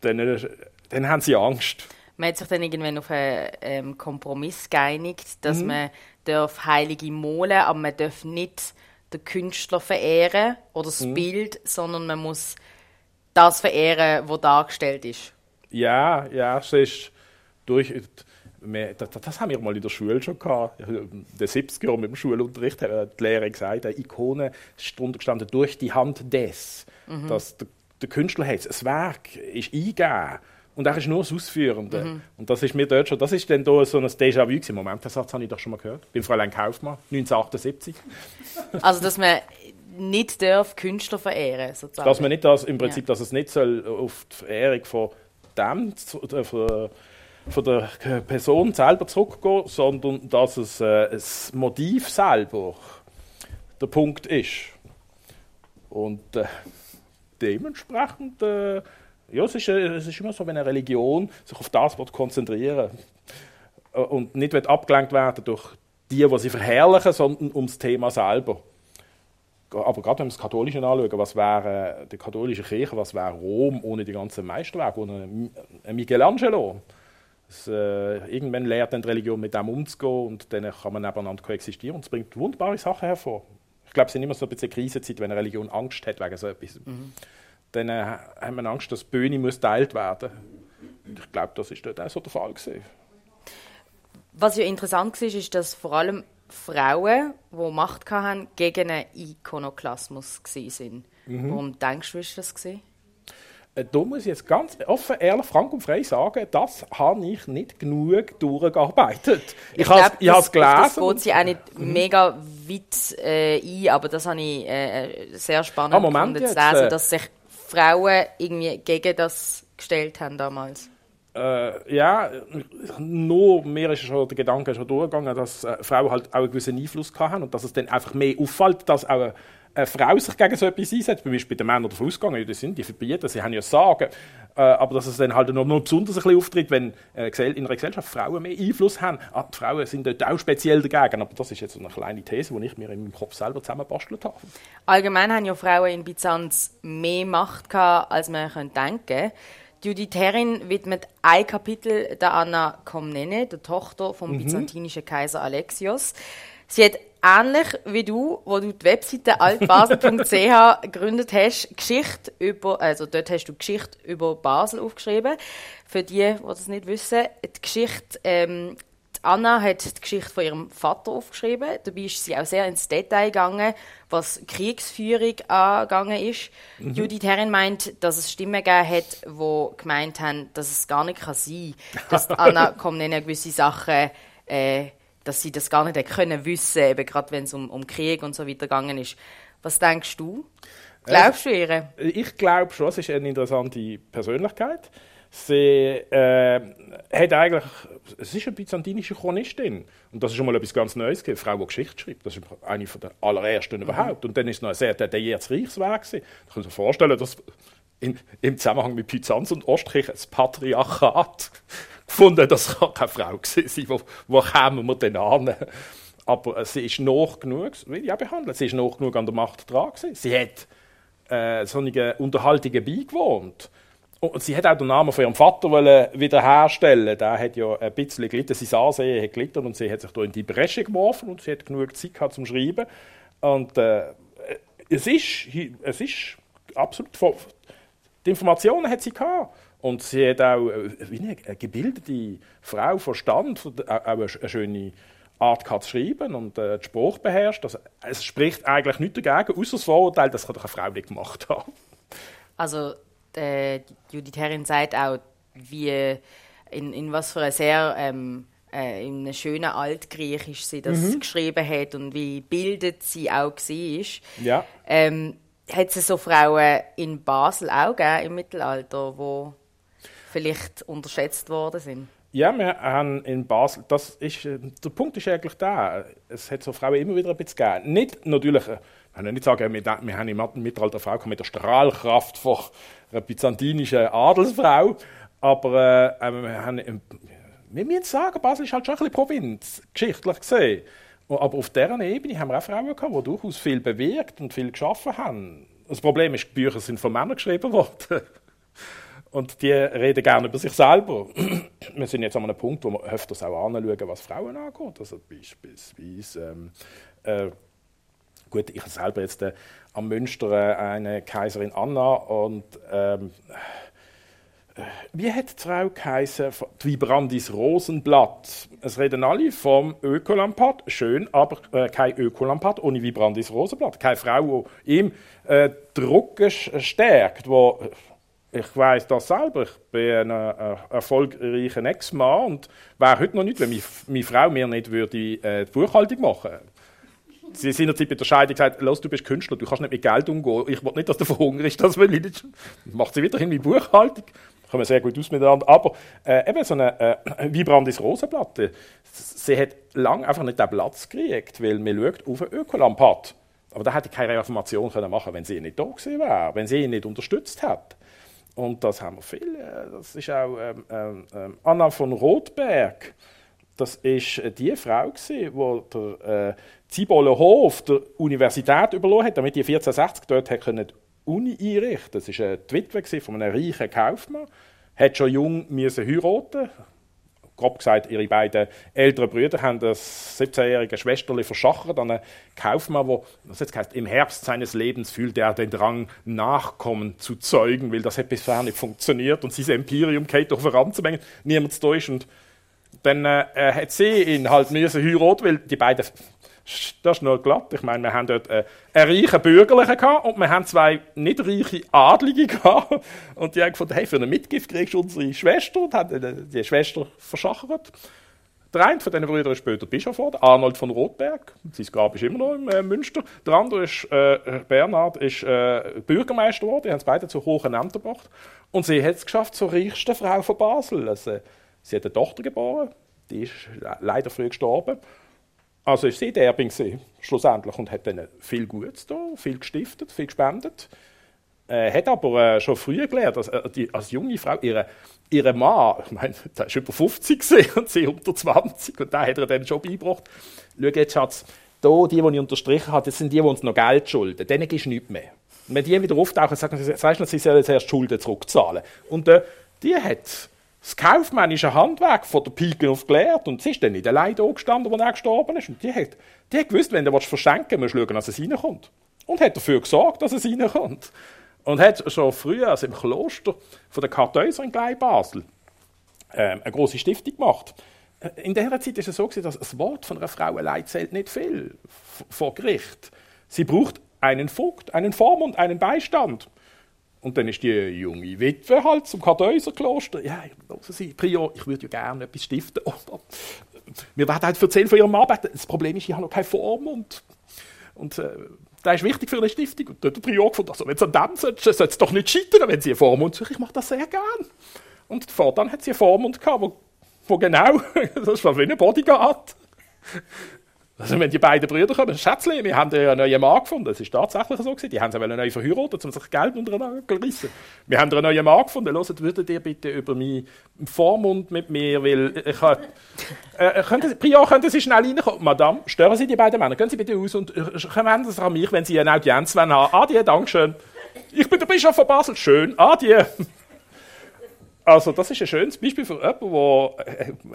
dann, äh, dann haben sie Angst. Man hat sich dann irgendwann auf einen ähm, Kompromiss geeinigt, dass mhm. man darf Heilige malen, aber man darf nicht den Künstler verehren oder das mhm. Bild, sondern man muss das verehren, was dargestellt ist. Ja, ja, es ist durch. Das, das, haben wir mal in der Schule schon gehabt. In den 70er Jahren mit dem Schulunterricht hat die Lehrer gesagt, eine Ikone ist drunter gestanden, durch die Hand des. Mhm. Dass der, der Künstler hat das Werk ist eingegeben und er ist nur das Ausführende. Mhm. Und das ist mir dort schon, das ist dann da so ein Déjà-vu. Moment, den Satz habe ich doch schon mal gehört. Ich bin Fräulein Kaufmann, 1978. Also, dass man nicht darf Künstler verehren sozusagen. Dass man nicht das, im Prinzip, ja. dass es nicht soll auf die Verehrung von dem, äh, von, von der Person selber zurückgehen, sondern dass es äh, das Motiv selber der Punkt ist. Und äh, dementsprechend, äh, ja, es ist, äh, es ist immer so, wenn eine Religion sich auf das wird konzentrieren äh, und nicht wird abgelenkt werden durch die, die sie verherrlichen, sondern ums Thema selber. Aber gerade wenn wir das Katholische anschauen, was wäre die katholische Kirche, was wäre Rom ohne die ganzen Meisterwerke, ohne Michelangelo? Das, äh, irgendwann lernt dann die Religion mit dem umzugehen und dann kann man nebeneinander koexistieren und es bringt wunderbare Sachen hervor. Ich glaube, es ist immer so ein bisschen Krisenzeit, wenn eine Religion Angst hat wegen so etwas. Mhm. Dann äh, haben wir Angst, dass die Bühne muss geteilt werden muss. Ich glaube, das ist dort auch so der Fall gewesen. Was ja interessant war, ist, dass vor allem Frauen, die Macht hatten, gegen einen Ikonoklasmus waren. Mhm. Warum denkst du, ist das gewesen? Äh, da muss ich jetzt ganz offen, ehrlich, frank und frei sagen, das habe ich nicht genug durchgearbeitet. Ich, ich habe es gelesen. Das geht sich auch nicht mhm. mega weit äh, ein, aber das habe ich äh, sehr spannend ah, Moment gefunden, zu lesen, äh, dass sich Frauen irgendwie gegen das gestellt haben damals. Äh, ja, nur mir ist schon der Gedanke schon durchgegangen, dass äh, Frauen halt auch einen gewissen Einfluss hatten und dass es dann einfach mehr auffällt, dass auch eine Frau sich gegen so etwas einsetzt, bei bei den Männern davon ausgegangen, die sind, die verbieten, sie haben ja Sagen, äh, aber dass es dann halt noch, noch besonders ein bisschen auftritt, wenn äh, in einer Gesellschaft Frauen mehr Einfluss haben. Ah, die Frauen sind dort auch speziell dagegen, aber das ist jetzt so eine kleine These, die ich mir in meinem Kopf selber zusammenbastelt habe. Allgemein haben ja Frauen in Byzanz mehr Macht gehabt, als man denken könnte. Judith Herrin widmet ein Kapitel der Anna Komnene, der Tochter vom mhm. byzantinischen Kaiser Alexios. Sie hat ähnlich wie du, wo du die Webseite altbasel.ch gegründet hast, Geschichte über, also dort hast du Geschichte über Basel aufgeschrieben. Für die, die das nicht wissen, die Geschichte, ähm, die Anna hat die Geschichte von ihrem Vater aufgeschrieben. Dabei ist sie auch sehr ins Detail gegangen, was Kriegsführung angegangen ist. Mhm. Judith Herren meint, dass es Stimmen gegeben hat, die gemeint haben, dass es gar nicht sein kann, dass Anna kommt in gewisse Sachen äh, dass sie das gar nicht können wissen, eben gerade wenn es um, um Krieg und so weiter gegangen ist. Was denkst du? Glaubst du ihr? Ich glaube schon, sie ist eine interessante Persönlichkeit. Sie äh, hat eigentlich, es ist eine byzantinische Chronistin. Und das ist schon mal etwas ganz Neues. Eine Frau, die Geschichte schreibt. Das ist eine der allerersten mhm. überhaupt. Und dann ist es noch ein sehr detailliertes Reichswerk. Ich kann mir vorstellen, dass in, im Zusammenhang mit Byzanz und Ostkirche das Patriarchat gefunden, das kann keine Frau sein. Wo, wo kommen wir denn an? Aber sie ist noch genug, wie ich auch behandelt, sie ist noch genug an der Macht dran gewesen. Sie hat äh, solche Unterhaltungen beigewohnt. Und sie hat auch den Namen von ihrem Vater wiederherstellen Der hat ja ein bisschen gelitten, sein Ansehen hat gelitten und sie hat sich da in die Bresche geworfen und sie hat genug Zeit gehabt zum Schreiben. Und äh, es, ist, es ist absolut... Die Informationen hat sie gehabt. Und sie hat auch äh, wie eine, gebildete Frau Verstand, auch eine schöne Art zu schreiben und äh, den Spruch beherrscht. Also, es spricht eigentlich nichts dagegen, außer das Vorurteil, das kann doch eine Frau nicht gemacht haben. Also äh, Judith Herrin sagt auch, wie in, in was für ein sehr ähm, äh, in einem schönen Altgriechisch sie das mhm. geschrieben hat und wie bildet sie auch war. Ja. Ähm, hat es so Frauen in Basel auch gegeben, im Mittelalter, wo vielleicht unterschätzt worden sind? Ja, wir haben in Basel, das ist, äh, der Punkt ist eigentlich der, es hat so Frauen immer wieder ein bisschen gegeben. Nicht natürlich, ich äh, kann nicht sagen, wir, wir haben im Mittelalter Frau mit der Strahlkraft von einer byzantinischen Adelsfrau, aber äh, wir haben, wir müssen sagen, Basel ist halt schon ein bisschen Provinz, geschichtlich gesehen. Aber auf dieser Ebene haben wir auch Frauen gehabt, die durchaus viel bewirkt und viel geschaffen haben. Das Problem ist, die Bücher sind von Männern geschrieben worden. Und die reden gerne über sich selber. wir sind jetzt an einem Punkt, wo wir öfters auch anschauen, was Frauen angeht. Also beispielsweise, ähm, äh, gut, ich selber jetzt äh, am Münster eine Kaiserin Anna und ähm, äh, wie hat die Frau geheißen? Die Vibrandis Rosenblatt. Es reden alle vom Ökolampad. Schön, aber äh, kein Ökolampad ohne Vibrandis Rosenblatt. Keine Frau, die ihm äh, Druck stärkt, wo Ich weiß das selber. Ich bin ein, ein erfolgreicher Ex-Mann und wäre heute noch nicht, wenn meine, meine Frau mir nicht würde, äh, die Buchhaltung machen würde. Sie sind bei der Scheidung gesagt, los, du bist Künstler, du kannst nicht mit Geld umgehen. Ich will nicht, dass du verhungerst, das will ich nicht. Macht sie weiterhin mit Buchhaltung. Kommen sehr gut aus miteinander. Aber äh, eben so eine äh, Vibrandis Rosenplatte, sie hat lange einfach nicht den Platz gekriegt, weil man schaut auf eine Ökolampat. Aber da hätte ich keine Reformation können machen wenn sie nicht da gewesen wäre, wenn sie ihn nicht unterstützt hätte. Und das haben wir viel. Äh, das ist auch ähm, ähm, ähm, Anna von Rothberg. Das ist die Frau, die der äh, Ziboler Hof der Universität überlassen hat, damit die 1460 dort hat Uni einrichten Das war die Witwe von einem reichen Kaufmann. Hat schon jung müssen grob gesagt, ihre beiden älteren Brüder haben das 17-jährige Schwesterli verschachert an einen Kaufmann, der, das jetzt heißt, im Herbst seines Lebens fühlte er den Drang, Nachkommen zu zeugen, weil das hat bisher nicht funktioniert und sein Imperium geht doch voranzubringen, niemand ist und dann äh, hat sie ihn halt müssen heiraten, weil die beiden das ist nur glatt. Ich meine, wir haben dort äh, einen reichen Bürgerlichen gehabt und wir haben zwei nicht reiche Adlige gehabt. Und die haben gefunden, hey, für eine Mitgift kriegst du unsere Schwester und haben die Schwester verschachert. Der eine von diesen Brüdern ist später Bischof geworden, Arnold von Rothberg. Sein Grab ist immer noch im äh, Münster. Der andere ist, äh, Bernhard, ist äh, Bürgermeister geworden. Die haben es beide zu hohen Ämtern gebracht. Und sie hat es geschafft zur reichsten Frau von Basel. Also, sie hat eine Tochter geboren, die ist leider früh gestorben. Also ist sie die Erbin schlussendlich und hat dann viel Gutes da, viel gestiftet, viel gespendet. Äh, hat aber äh, schon früher gelernt, als, äh, die, als junge Frau, ihre, ihre Mann, ich meine, der ist über 50 und sie unter 20 und da hat er dann schon beigebracht. Schau jetzt, Schatz, da, die, die ich unterstrichen habe, das sind die, die uns noch Geld schulden. Denen gibst du nichts mehr. Und wenn die wieder auftauchen, sagen sie, sagst du, sie sollen zuerst Schulden zurückzahlen. Und äh, die hat das kaufmännische Handwerk von der Pike auf gelehrt und sie ist dann nicht allein da gestanden, als er gestorben ist. Und die hat, die hat gewusst, wenn du verschenken musst du schauen, dass es reinkommt. Und hat dafür gesorgt, dass es reinkommt. Und hat schon früher, also im Kloster von der Kartäuser in Glei Basel, äh, eine große Stiftung gemacht. Äh, in dieser Zeit ist es so, dass das Wort von einer Frau allein zählt nicht viel vor Gericht. Sie braucht einen Vogt, einen Vormund, einen Beistand. Und dann ist die junge Witwe halt zum Kartäuserkloster. Ja, Sie, Prior, ich würde ja gerne etwas stiften. Aber wir werden halt erzählen von Ihrem Arbeiten. Das Problem ist, ich habe noch keine Form und, und äh, das ist wichtig für eine Stiftung. Und dort der Prior gefunden, also wenn es an dem sollte, sollte es doch nicht scheitern, wenn Sie eine Vormund suchen. Ich mache das sehr gern. Und fortan hat sie eine Vormund gehabt, wo, wo genau, das war wie ein Bodyguard. Also wenn die beiden Brüder kommen, Schätzchen, wir haben einen neuen Mann gefunden. Das ist tatsächlich so gewesen. Die haben sie neu verheiratet, um sich Geld unter den Nagel rissen. Wir haben einen neuen Mann gefunden. Hört, würdet ihr bitte über meinen Vormund mit mir, weil ich habe... Äh, könnten, Prior, könnten Sie schnell reinkommen? Madame, stören Sie die beiden Männer. Gehen Sie bitte aus und wenden Sie sich an mich, wenn Sie eine Audienz haben. Adieu, Dankeschön. Ich bin der Bischof von Basel. Schön. Adieu. Also das ist ein schönes Beispiel für jemanden,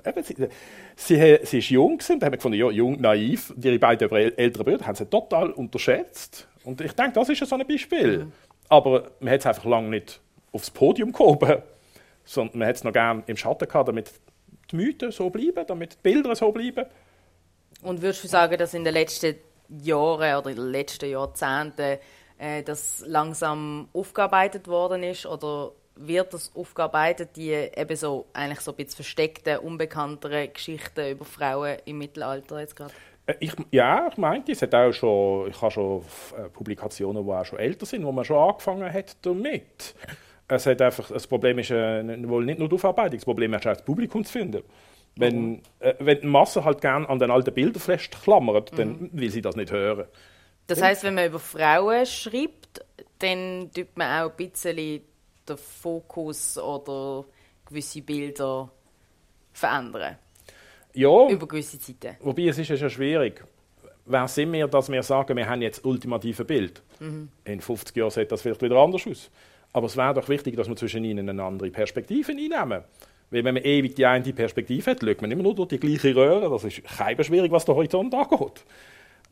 der äh, sie, sie, sie ist jung und haben gefunden, ja, jung, naiv. Ihre beiden älteren Brüder haben sie total unterschätzt. Und ich denke, das ist so ein Beispiel. Mhm. Aber man hat es einfach lange nicht aufs Podium gehoben, sondern man hat es noch gerne im Schatten gehabt, damit die Mythen so bleiben, damit die Bilder so bleiben. Und würdest du sagen, dass in den letzten Jahren oder in den letzten Jahrzehnten äh, das langsam aufgearbeitet worden ist oder wird das aufgearbeitet, die eben so eigentlich so ein bisschen versteckte, unbekanntere Geschichten über Frauen im Mittelalter jetzt gerade? Äh, ich, ja, ich meinte, es hat auch schon, ich habe schon äh, Publikationen, die auch schon älter sind, wo man schon angefangen hat damit. Es hat einfach, das Problem ist äh, wohl nicht nur die Aufarbeitung, das Problem ist auch das Publikum zu finden. Wenn, mhm. äh, wenn die Masse halt gerne an den alten Bildern festklammert, mhm. dann will sie das nicht hören. Das heißt, wenn man über Frauen schreibt, dann tut man auch ein bisschen den Fokus oder gewisse Bilder verändern. Ja. Über gewisse Zeiten. Wobei es ist ja schon schwierig. Wer sind wir, dass wir sagen, wir haben jetzt das ultimative Bild? Mhm. In 50 Jahren sieht das vielleicht wieder anders aus. Aber es wäre doch wichtig, dass wir zwischen ihnen eine andere Perspektive einnehmen. Weil wenn man ewig die eine Perspektive hat, schaut man immer nur durch die gleiche Röhre. Das ist kein schwierig, was der Horizont angeht.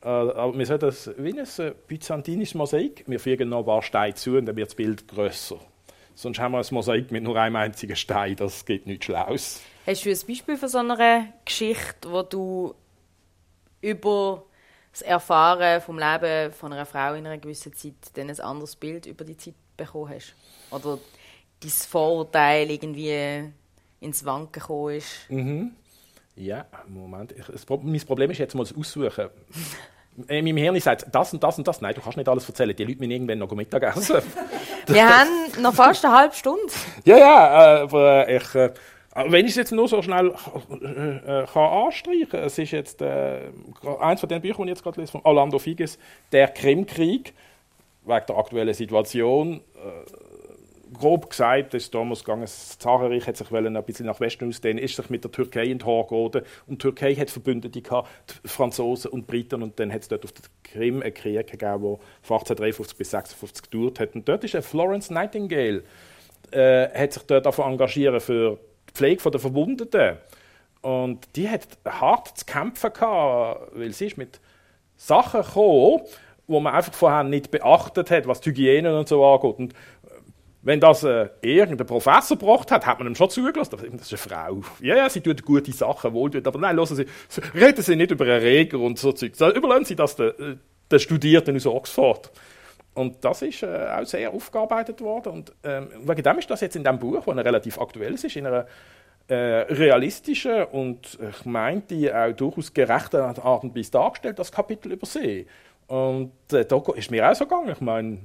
Äh, aber wir sehen das wie ein byzantinisches Mosaik. Wir fügen noch ein paar Steine zu und dann wird das Bild grösser. Sonst haben wir ein Mosaik mit nur einem einzigen Stein. Das geht nicht Schlaues. Hast du ein Beispiel von so einer Geschichte, wo du über das Erfahren vom Leben von einer Frau in einer gewissen Zeit dann ein anderes Bild über die Zeit bekommen hast? Oder dein Vorurteil irgendwie ins Wanken gekommen ist? Mhm. Ja, Moment. Ich, das, mein Problem ist jetzt mal das Aussuchen. In meinem Hirn sagt das und das und das. Nein, du kannst nicht alles erzählen. Die Leute müssen irgendwann noch Mittagessen. Wir haben noch fast eine halbe Stunde. Ja, ja, äh, aber ich... Äh, wenn ich es jetzt nur so schnell äh, kann anstreichen kann, es ist jetzt äh, eins von den Büchern, die ich jetzt gerade lese, von Orlando Figes, «Der Krimkrieg», wegen der aktuellen Situation. Äh, grob gesagt ist damals gegangen, das Zarenreich hat sich ein bisschen nach Westen ausdehnen, ist sich mit der Türkei in die und die Türkei hat Verbündete gehabt, die Franzosen und Briten und dann hat es dort auf der Krim einen Krieg gegeben, der von 1853 bis 1856 gedauert hat und dort ist Florence Nightingale äh, hat sich dort davon engagieren für die Pflege der Verwundeten und die hat hart zu kämpfen gehabt, weil sie ist mit Sachen gekommen, wo man einfach vorher nicht beachtet hat, was die Hygiene und so angeht. Und wenn das äh, irgendein Professor gebracht hat, hat man ihm schon zugelassen. Das ist eine Frau. Ja, ja, sie tut gute Sachen, wohl tut. Aber nein, hören Sie, reden Sie nicht über Erreger und so Zeug. Überlassen Sie das den, den Studierten aus Oxford. Und das ist äh, auch sehr aufgearbeitet worden. Und ähm, wegen dem ist das jetzt in diesem Buch, das relativ aktuell ist, in einer äh, realistischen und ich meinte auch durchaus gerechten Art und Weise dargestellt, das Kapitel übersehen. Und äh, da ist mir auch so gegangen. Ich meine,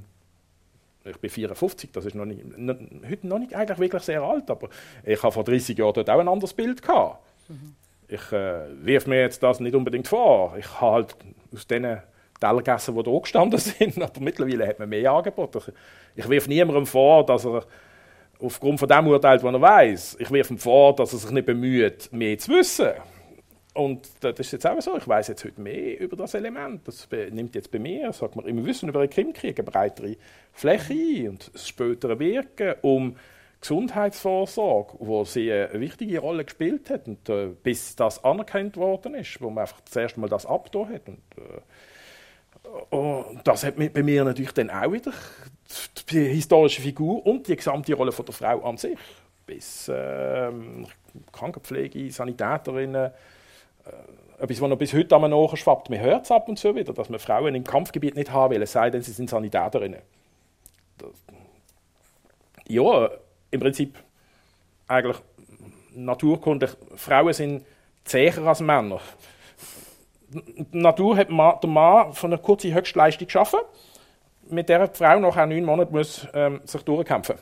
ich bin 54, das ist noch nicht, heute noch nicht eigentlich wirklich sehr alt, aber ich habe vor 30 Jahren dort auch ein anderes Bild gehabt. Mhm. Ich äh, wirf mir jetzt das nicht unbedingt vor. Ich habe halt aus diesen Teller gegessen, die da gestanden sind, aber mittlerweile hat man mehr Angebot. Ich, ich wirf niemandem vor, dass er aufgrund von dem urteilt, was er weiß. Ich wirf ihm vor, dass er sich nicht bemüht, mehr zu wissen. Und das ist jetzt auch so, ich weiß jetzt heute mehr über das Element. Das nimmt jetzt bei mir, sagt man, im Wissen über den Krimkrieg eine breitere Fläche und das spätere Wirken um Gesundheitsvorsorge, wo sie eine wichtige Rolle gespielt hat und äh, bis das anerkannt worden ist, wo man einfach das erste Mal das abgetan hat. Und, äh, und das hat bei mir natürlich dann auch wieder die historische Figur und die gesamte Rolle von der Frau an sich, bis äh, Krankenpflege, Sanitäterinnen, etwas, was noch bis heute einmal nachschwappt. Man hört es ab und zu wieder, dass man Frauen im Kampfgebiet nicht haben will, es sei denn, sie sind Sanitäterinnen. Das, ja, im Prinzip eigentlich naturkundlich, Frauen sind zäher als Männer. Die Natur hat der Mann von einer kurzen Höchstleistung geschaffen, mit der die Frau nach neun Monaten muss, ähm, sich durchkämpfen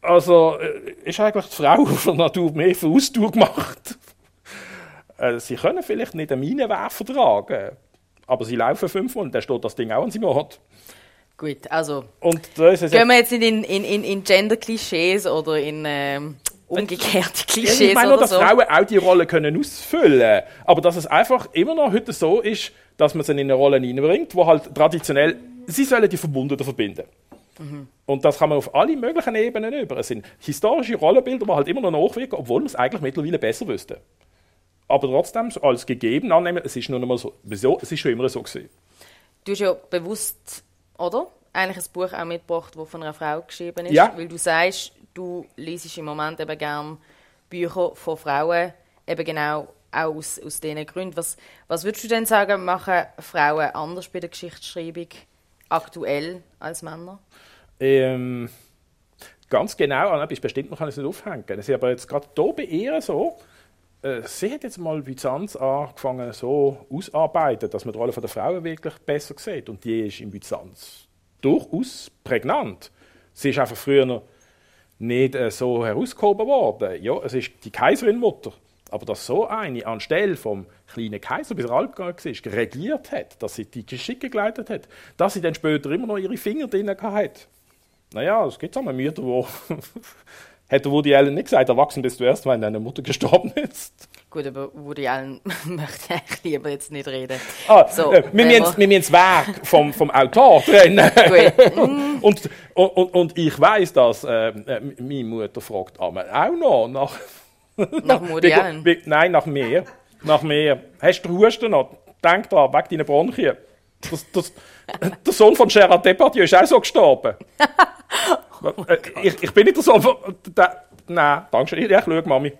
Also äh, ist eigentlich die Frau von der Natur mehr für Ausdauer gemacht äh, sie können vielleicht nicht einen Minenwerfer tragen, aber sie laufen fünfmal und dann steht das Ding auch an seinem Ort. Gut, also und da ist es gehen wir jetzt nicht in, in, in, in Gender-Klischees oder in ähm, umgekehrte Klischees Ich meine nur, dass so. Frauen auch die Rolle können ausfüllen aber dass es einfach immer noch heute so ist, dass man sie in eine Rolle hineinbringt, wo halt traditionell, sie sollen die Verbundenen verbinden. Mhm. Und das kann man auf alle möglichen Ebenen über. Es sind historische Rollenbilder, die halt immer noch nachwirken, obwohl man es eigentlich mittlerweile besser wüsste aber trotzdem als gegeben annehmen, es ist nur einmal so, wieso, es ist schon immer so gewesen. Du hast ja bewusst, oder? Eigentlich ein Buch auch mitgebracht, das von einer Frau geschrieben ist, ja. weil du sagst, du liest im Moment eben gerne Bücher von Frauen, eben genau auch aus, aus diesen Gründen. Was, was würdest du denn sagen, machen Frauen anders bei der Geschichtsschreibung aktuell als Männer? Ähm, ganz genau, an etwas bestimmt man kann es nicht aufhängen. Es ist aber jetzt gerade hier bei ihr so, sie hat jetzt mal Byzanz angefangen so auszuarbeiten, dass man die Rolle der Frauen wirklich besser sieht. Und die ist in Byzanz durchaus prägnant. Sie ist einfach früher nicht äh, so herausgehoben worden. Ja, es ist die Kaiserinmutter. Aber dass so eine anstelle vom kleinen Kaiser, bis er alt war, regiert hat, dass sie die Geschicke geleitet hat, dass sie dann später immer noch ihre Finger drin hatte. Naja, es gibt auch mal Mütter, die Hätte Woody Allen nicht gesagt, erwachsen bist du erst, wenn deine Mutter gestorben ist. Gut, aber Woody Allen möchte ich lieber jetzt nicht reden. Ah, so, äh, wir, müssen, wir müssen das Werk vom, vom Autor trennen. und, und, und ich weiss, dass äh, meine Mutter fragt auch noch nach... Nach Woody Allen? Nein, nach mir. Nach mir. Hast du Husten noch? Denk dran, wegen deinen Bronchien. Das, das, der Sohn von Gerard Depardieu ist auch so gestorben. Äh, ich, ich bin nicht so. Nein, danke schön. Ja, ich schaue, Mami.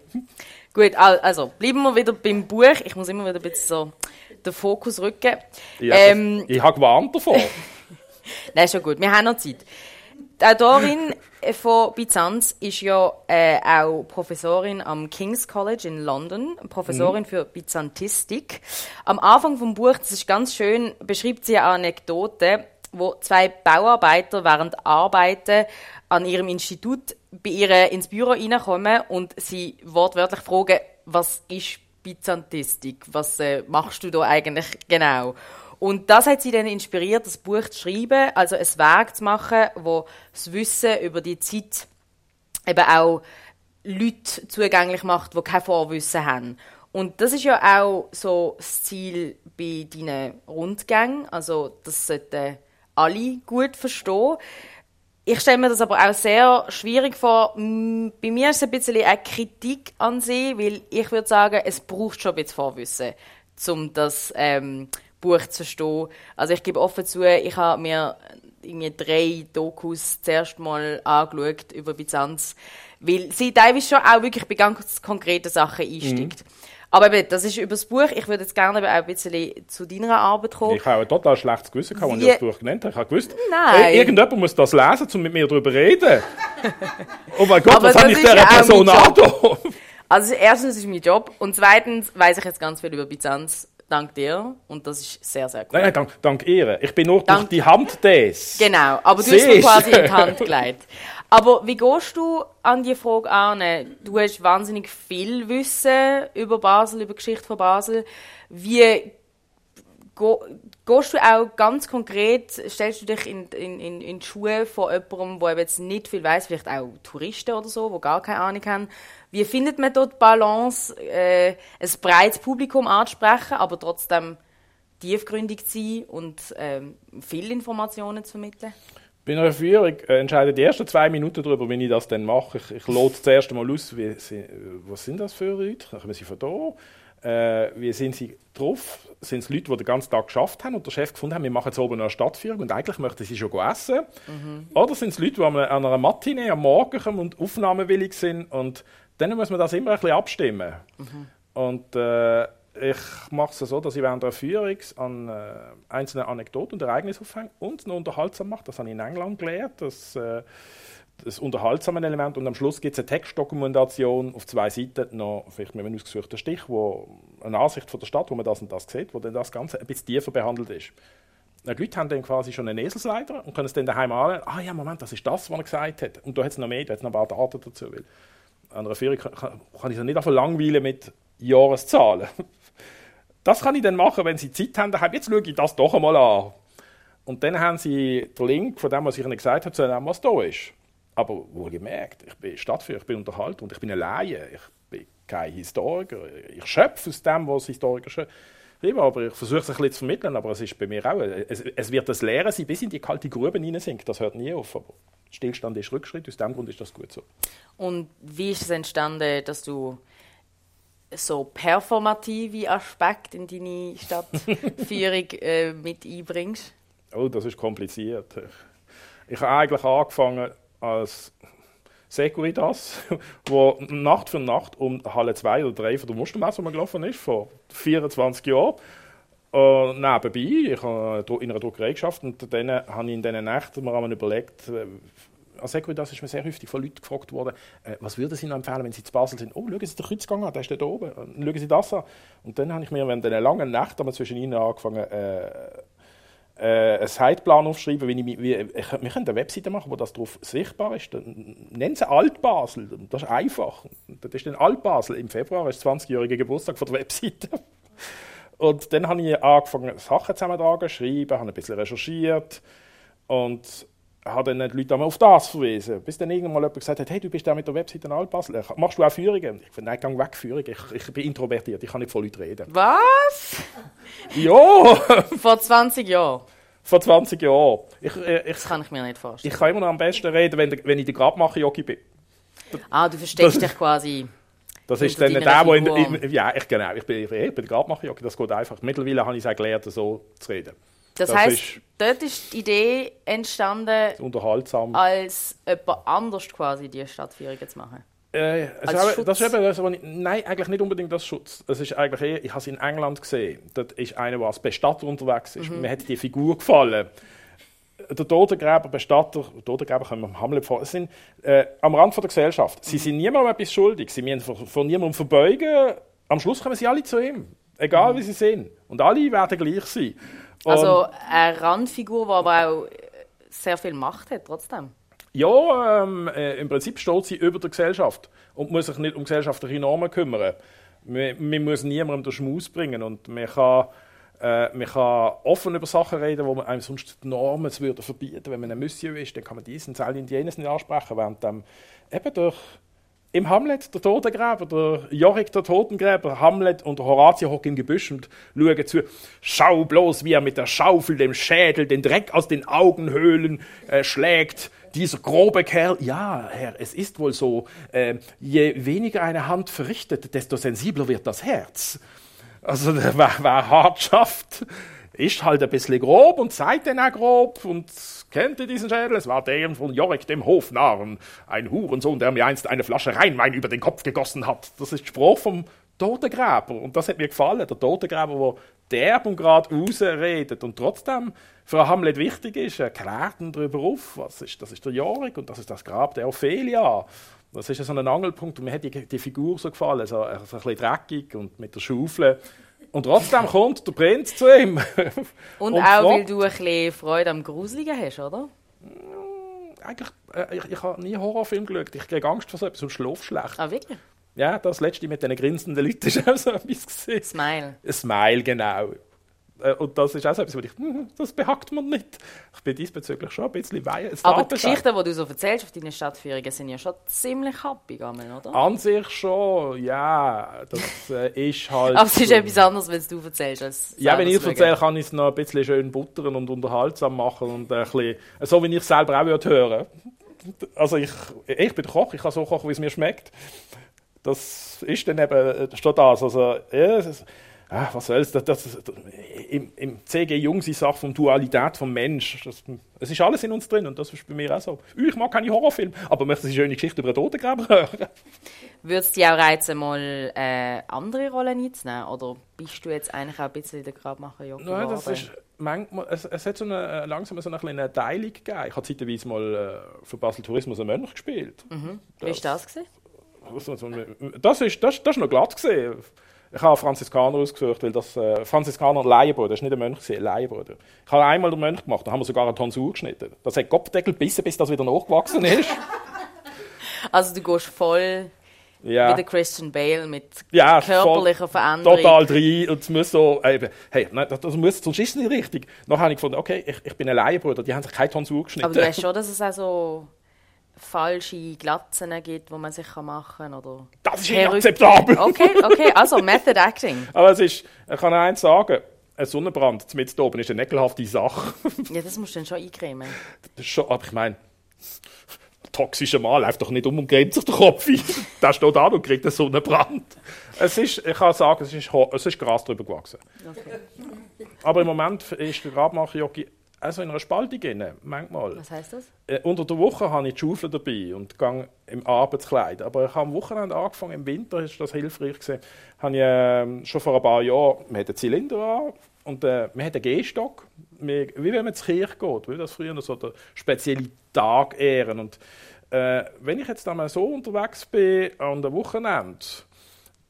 Gut, also bleiben wir wieder beim Buch. Ich muss immer wieder ein bisschen so den Fokus rücken. Ja, ähm, ich habe gewarnt davor. nein, schon gut. Wir haben noch Zeit. Die Autorin von Byzanz ist ja äh, auch Professorin am King's College in London, Professorin mhm. für Byzantistik. Am Anfang vom Buch, das ist ganz schön, beschreibt sie eine Anekdote, wo zwei Bauarbeiter während Arbeiten an ihrem Institut bei ihr ins Büro reinkommen und sie wortwörtlich fragen, was ist Byzantistik? Was äh, machst du da eigentlich genau? Und das hat sie dann inspiriert, das Buch zu schreiben, also ein Werk zu machen, wo das Wissen über die Zeit eben auch Leute zugänglich macht, die kein Vorwissen haben. Und das ist ja auch so das Ziel bei deinen Rundgängen, also das sollten alle gut verstehen. Ich stelle mir das aber auch sehr schwierig vor. Bei mir ist es ein bisschen eine Kritik an sie, weil ich würde sagen, es braucht schon ein bisschen Vorwissen, um das ähm, Buch zu verstehen. Also ich gebe offen zu, ich habe mir irgendwie drei Dokus zuerst mal angeschaut über Byzanz, weil sie teilweise schon auch wirklich bei ganz konkreten Sachen einsteigt. Mhm. Aber eben, das ist über das Buch. Ich würde jetzt gerne auch ein bisschen zu deiner Arbeit kommen. Ich habe ein total schlechtes Gewissen gehabt, als ich das Buch genannt habe. Ich habe gewusst, Nein. Ey, irgendjemand muss das lesen, um mit mir darüber zu reden. oh mein Gott, Aber was habe ich dieser Person angetan? Also erstens ist mein Job und zweitens weiß ich jetzt ganz viel über Byzanz dank dir und das ist sehr, sehr cool. Nein, nein dank, dank ihr. Ich bin nur dank, durch die Hand des. Genau, aber du Siehst. hast mir quasi in die Hand gelegt. Aber wie gehst du an die Frage an? Du hast wahnsinnig viel Wissen über Basel, über die Geschichte von Basel. Wie gehst du auch ganz konkret, stellst du dich in, in, in, die Schuhe von jemandem, der jetzt nicht viel weiß, vielleicht auch Touristen oder so, die gar keine Ahnung haben. Wie findet man dort die Balance, äh, ein breites Publikum anzusprechen, aber trotzdem tiefgründig zu sein und ähm, viele Informationen zu vermitteln? Bei einer Führung äh, entscheiden die ersten zwei Minuten darüber, wie ich das dann mache. Ich, ich lade das erste Mal aus, wie, was sind das für Leute? Kommen sie von da? Äh, wie sind sie drauf? Sind es Leute, die den ganzen Tag geschafft haben und der Chef gefunden haben, wir machen jetzt oben eine Stadtführung und eigentlich möchten sie schon essen? Mhm. Oder sind es Leute, die an einer Matinee am Morgen kommen und aufnahmewillig sind und dann muss man das immer ein bisschen abstimmen. Mhm. Und äh, ich mache es so, dass ich während der Führung an äh, einzelne Anekdoten und Ereignisse aufhänge und noch unterhaltsam mache. Das habe ich in England gelernt. Das, äh, das unterhaltsame Element und am Schluss gibt es eine Textdokumentation auf zwei Seiten noch vielleicht mit einem ausgesuchten Stich, wo eine Ansicht von der Stadt, wo man das und das sieht, wo dann das Ganze ein bisschen tiefer behandelt ist. Die Leute haben dann quasi schon einen Eselsleiter und können es dann daheim anschauen. Ah ja, Moment, das ist das, was er gesagt hat. Und da hat es noch mehr, da hat es noch ein paar Daten dazu. Weil an einer Führung kann, kann ich so nicht einfach langweilen mit Jahreszahlen. Das kann ich dann machen, wenn Sie Zeit haben. Daheim. Jetzt schaue ich das doch einmal an. Und dann haben Sie den Link von dem, was ich Ihnen gesagt habe, zu dem, was da ist. Aber wohlgemerkt, ich bin Stadtführer, ich bin Unterhalter und ich bin ein Laie. Ich bin kein Historiker. Ich schöpfe aus dem, was Historiker schreiben. Aber ich versuche es ein bisschen zu vermitteln. Aber es ist bei mir auch. Es, es wird das Lehren sein, bis in die kalte Grube hineinsinkt. Das hört nie auf. Aber Stillstand ist Rückschritt. Aus dem Grund ist das gut so. Und wie ist es entstanden, dass du so performative Aspekte in deine Stadtführung äh, mit einbringst? Oh, das ist kompliziert. Ich, habe eigentlich angefangen als Securitas, wo Nacht für Nacht um Halle 2 oder 3 von der Mustermesse gelaufen ist, vor 24 Jahren. Uh, nebenbei, ich habe in einer Druckerei geschafft und dann habe ich in diesen Nächten mir überlegt, äh, als Securitas ist mir sehr häufig von Leuten gefragt worden, äh, was würden Sie noch empfehlen, wenn Sie zu Basel sind? Oh, schauen Sie den Kreuzgang an, der ist da oben. Und schauen Sie das an. Und dann habe ich mir während einer langen Nacht zwischen Ihnen angefangen, äh, äh, einen Zeitplan aufschreiben, wie ich, wie, ich, wir können eine Webseite machen, wo das drauf sichtbar ist. Nennen Sie Altbasel, das ist einfach. Das ist dann Altbasel. Im Februar ist 20-jähriger Geburtstag von der Webseite. Und dann habe ich angefangen, Sachen zusammenzutragen, schreiben, habe ein bisschen recherchiert und habe dann die Leute auf das verwiesen. Bis dann irgendwann mal jemand gesagt hat, hey, du bist da mit der Webseite in Altbasel, machst du auch Führungen? Ich finde, nein, geh weg, Führungen. Ich, ich, bin introvertiert, ich kann nicht vor Leuten reden. Was? Ja! Vor 20 Jahren? Vor 20 Jahren. Ich, äh, ich, das kann ich mir nicht vorstellen. Ich kann immer noch am besten reden, wenn, wenn ich der Grabmacher-Jockey bin. Ah, du versteckst dich quasi... Das ist dann der, wo in, in, ja, ich, genau, ich bin, ich bin der Grabmacher-Jockey, das geht einfach. Mittlerweile habe ich es gelernt, so zu reden. Das, das heisst, ist dort ist die Idee entstanden, unterhaltsam. als jemand anders quasi die Stadtführungen zu machen. Äh, also das ist eben das, ich, nein, eigentlich nicht unbedingt das Schutz. Es ist eigentlich eher, ich habe es in England gesehen. Dort ist einer, der als Bestatter unterwegs ist. Mhm. Mir hat die Figur gefallen. der Totengräber, Bestatter, Totengräber können wir Hamlet vor, sind äh, am Rand von der Gesellschaft. Sie sind niemandem etwas schuldig, sie müssen von, von niemandem verbeugen. Am Schluss kommen sie alle zu ihm, egal wie sie sind. Und alle werden gleich sein. Also eine Randfigur, die aber auch sehr viel Macht hat, trotzdem. Ja, ähm, äh, im Prinzip steht sie über der Gesellschaft und muss sich nicht um gesellschaftliche Normen kümmern. Man, man muss niemandem den Schmaus bringen und man kann, äh, man kann offen über Sachen reden, wo man einem sonst die Normen würde verbieten. Wenn man ein Monsieur ist, dann kann man dies und das und jenes nicht ansprechen, während ähm, eben durch im Hamlet, der Totengräber, der Jorik, der Totengräber, Hamlet und Horatio hocken im Gebüsch und schauen zu. Schau bloß, wie er mit der Schaufel dem Schädel den Dreck aus den Augenhöhlen äh, schlägt. Dieser grobe Kerl, ja, Herr, es ist wohl so, äh, je weniger eine Hand verrichtet, desto sensibler wird das Herz. Also, wer, wer hart schafft, ist halt ein bisschen grob und seid dann auch grob und kennt ihr diesen Schädel? Es war der von Jorik, dem Hofnarren, ein Hurensohn, der mir einst eine Flasche Rheinwein über den Kopf gegossen hat. Das ist Spruch vom Totengräber und das hat mir gefallen, der Totengräber, der derb und gerade rausredet und trotzdem für Hamlet wichtig ist, er klärt ihn darüber auf, was ist, das ist der Jorik und das ist das Grab der Ophelia. Das ist so ein Angelpunkt und mir hat die, die Figur so gefallen, so, so ein bisschen dreckig und mit der Schaufel. Und trotzdem kommt der Prinz zu ihm. Und, auch, weil fragt- du ein bisschen Freude am Gruseligen hast, oder? Eigentlich, äh, ich, ich habe nie Horrorfilm geschaut. Ich kriege Angst vor so etwas und schlafe schlecht. Ah, wirklich? Ja, das letzte mit den grinsenden Leuten ist auch so etwas gesehen. Smile. Smile, genau. Äh, Und das ist auch so etwas, wo ich, hm, das behackt man nicht. Ich bin diesbezüglich schon ein bisschen wei- Aber die. Geschichten, die du so erzählst auf deinen Stadtführungen, sind ja schon ziemlich happig, Amen, oder? An sich schon, ja. Das äh, ist halt. Aber es ist etwas anderes, wenn du erzählst. Als Ja, wenn ich es erzähle, kann ich es noch ein bisschen schön buttern und unterhaltsam machen und ein bisschen, so wie ich es selber auch würde hören. Also ich, ich bin Koch, ich kann so kochen, wie es mir schmeckt. Das ist dann eben schon das. Also, ja, ah, was soll's, das, das, das, im, Im CG Jung die Sache von Dualität vom Mensch. Das, es ist alles in uns drin und das ist bei mir auch so. Ich mag keine Horrorfilme, aber möchte eine schöne Geschichte über einen Totengräber hören. Würde es dich auch reizen, mal äh, andere Rollen einzunehmen? Oder bist du jetzt eigentlich auch ein bisschen der Grabmacher Jogi Nein, das ist manchmal, es, es hat so eine, langsam so eine kleine Teilung gegeben. Ich habe zeitweise mal äh, für Basel Tourismus einen Mönch gespielt. Wie war das? Gewesen? Das ist, das, das ist noch glatt gesehen. Ich habe Franziskaner ausgesucht, weil das äh, Franziskaner Laienbruder, das war nicht ein Mönch, ein Laienbruder. Ich habe einmal den Mönch gemacht, da haben wir sogar eine Tonsur geschnitten. Das hat Kopfdeckel gebissen, bis das wieder nachgewachsen ist. Also du gehst voll Ja. wie der Christian Bale mit Ja, körperlicher Veränderung. Total rein und es muss so, äh, eben, hey, nein, das, das muss, sonst ist es nicht richtig. Dann habe ich gefunden, okay, ich, ich bin ein Laienbruder, die haben sich keine Tonsur geschnitten. Aber du weißt schon, dass es auch so falsche Glatzen gibt, die man sich machen kann, oder? Das ist inakzeptabel. Okay, okay, also Method Acting. Aber es ist, ich kann eins sagen, ein Sonnenbrand mit oben ist eine ekelhafte Sache. Ja, das musst du dann schon eincremen. Das ist schon, aber ich meine, ein toxischer Mann läuft doch nicht um und gräbt sich den Kopf ein. Der steht da und kriegt einen Sonnenbrand. Es ist, ich kann sagen, es ist, es ist Gras drüber gewachsen. Okay. Aber im Moment ist der Grabmacher-Jockey also in einer Spaltung drin, manchmal. Was heißt das? Äh, unter der Woche habe ich die Schaufel dabei und gehe im Arbeitskleid. Aber ich habe am Wochenende angefangen, im Winter ist das hilfreich gewesen. Habe ich, ähm, schon vor ein paar Jahren, man hat einen Zylinder an und äh, man hat einen Gehstock. Man- Wie wenn man zur Kirche geht, wie das früher noch so der spezielle Tag ehren. Und äh, wenn ich jetzt einmal so unterwegs bin an der Wochenende,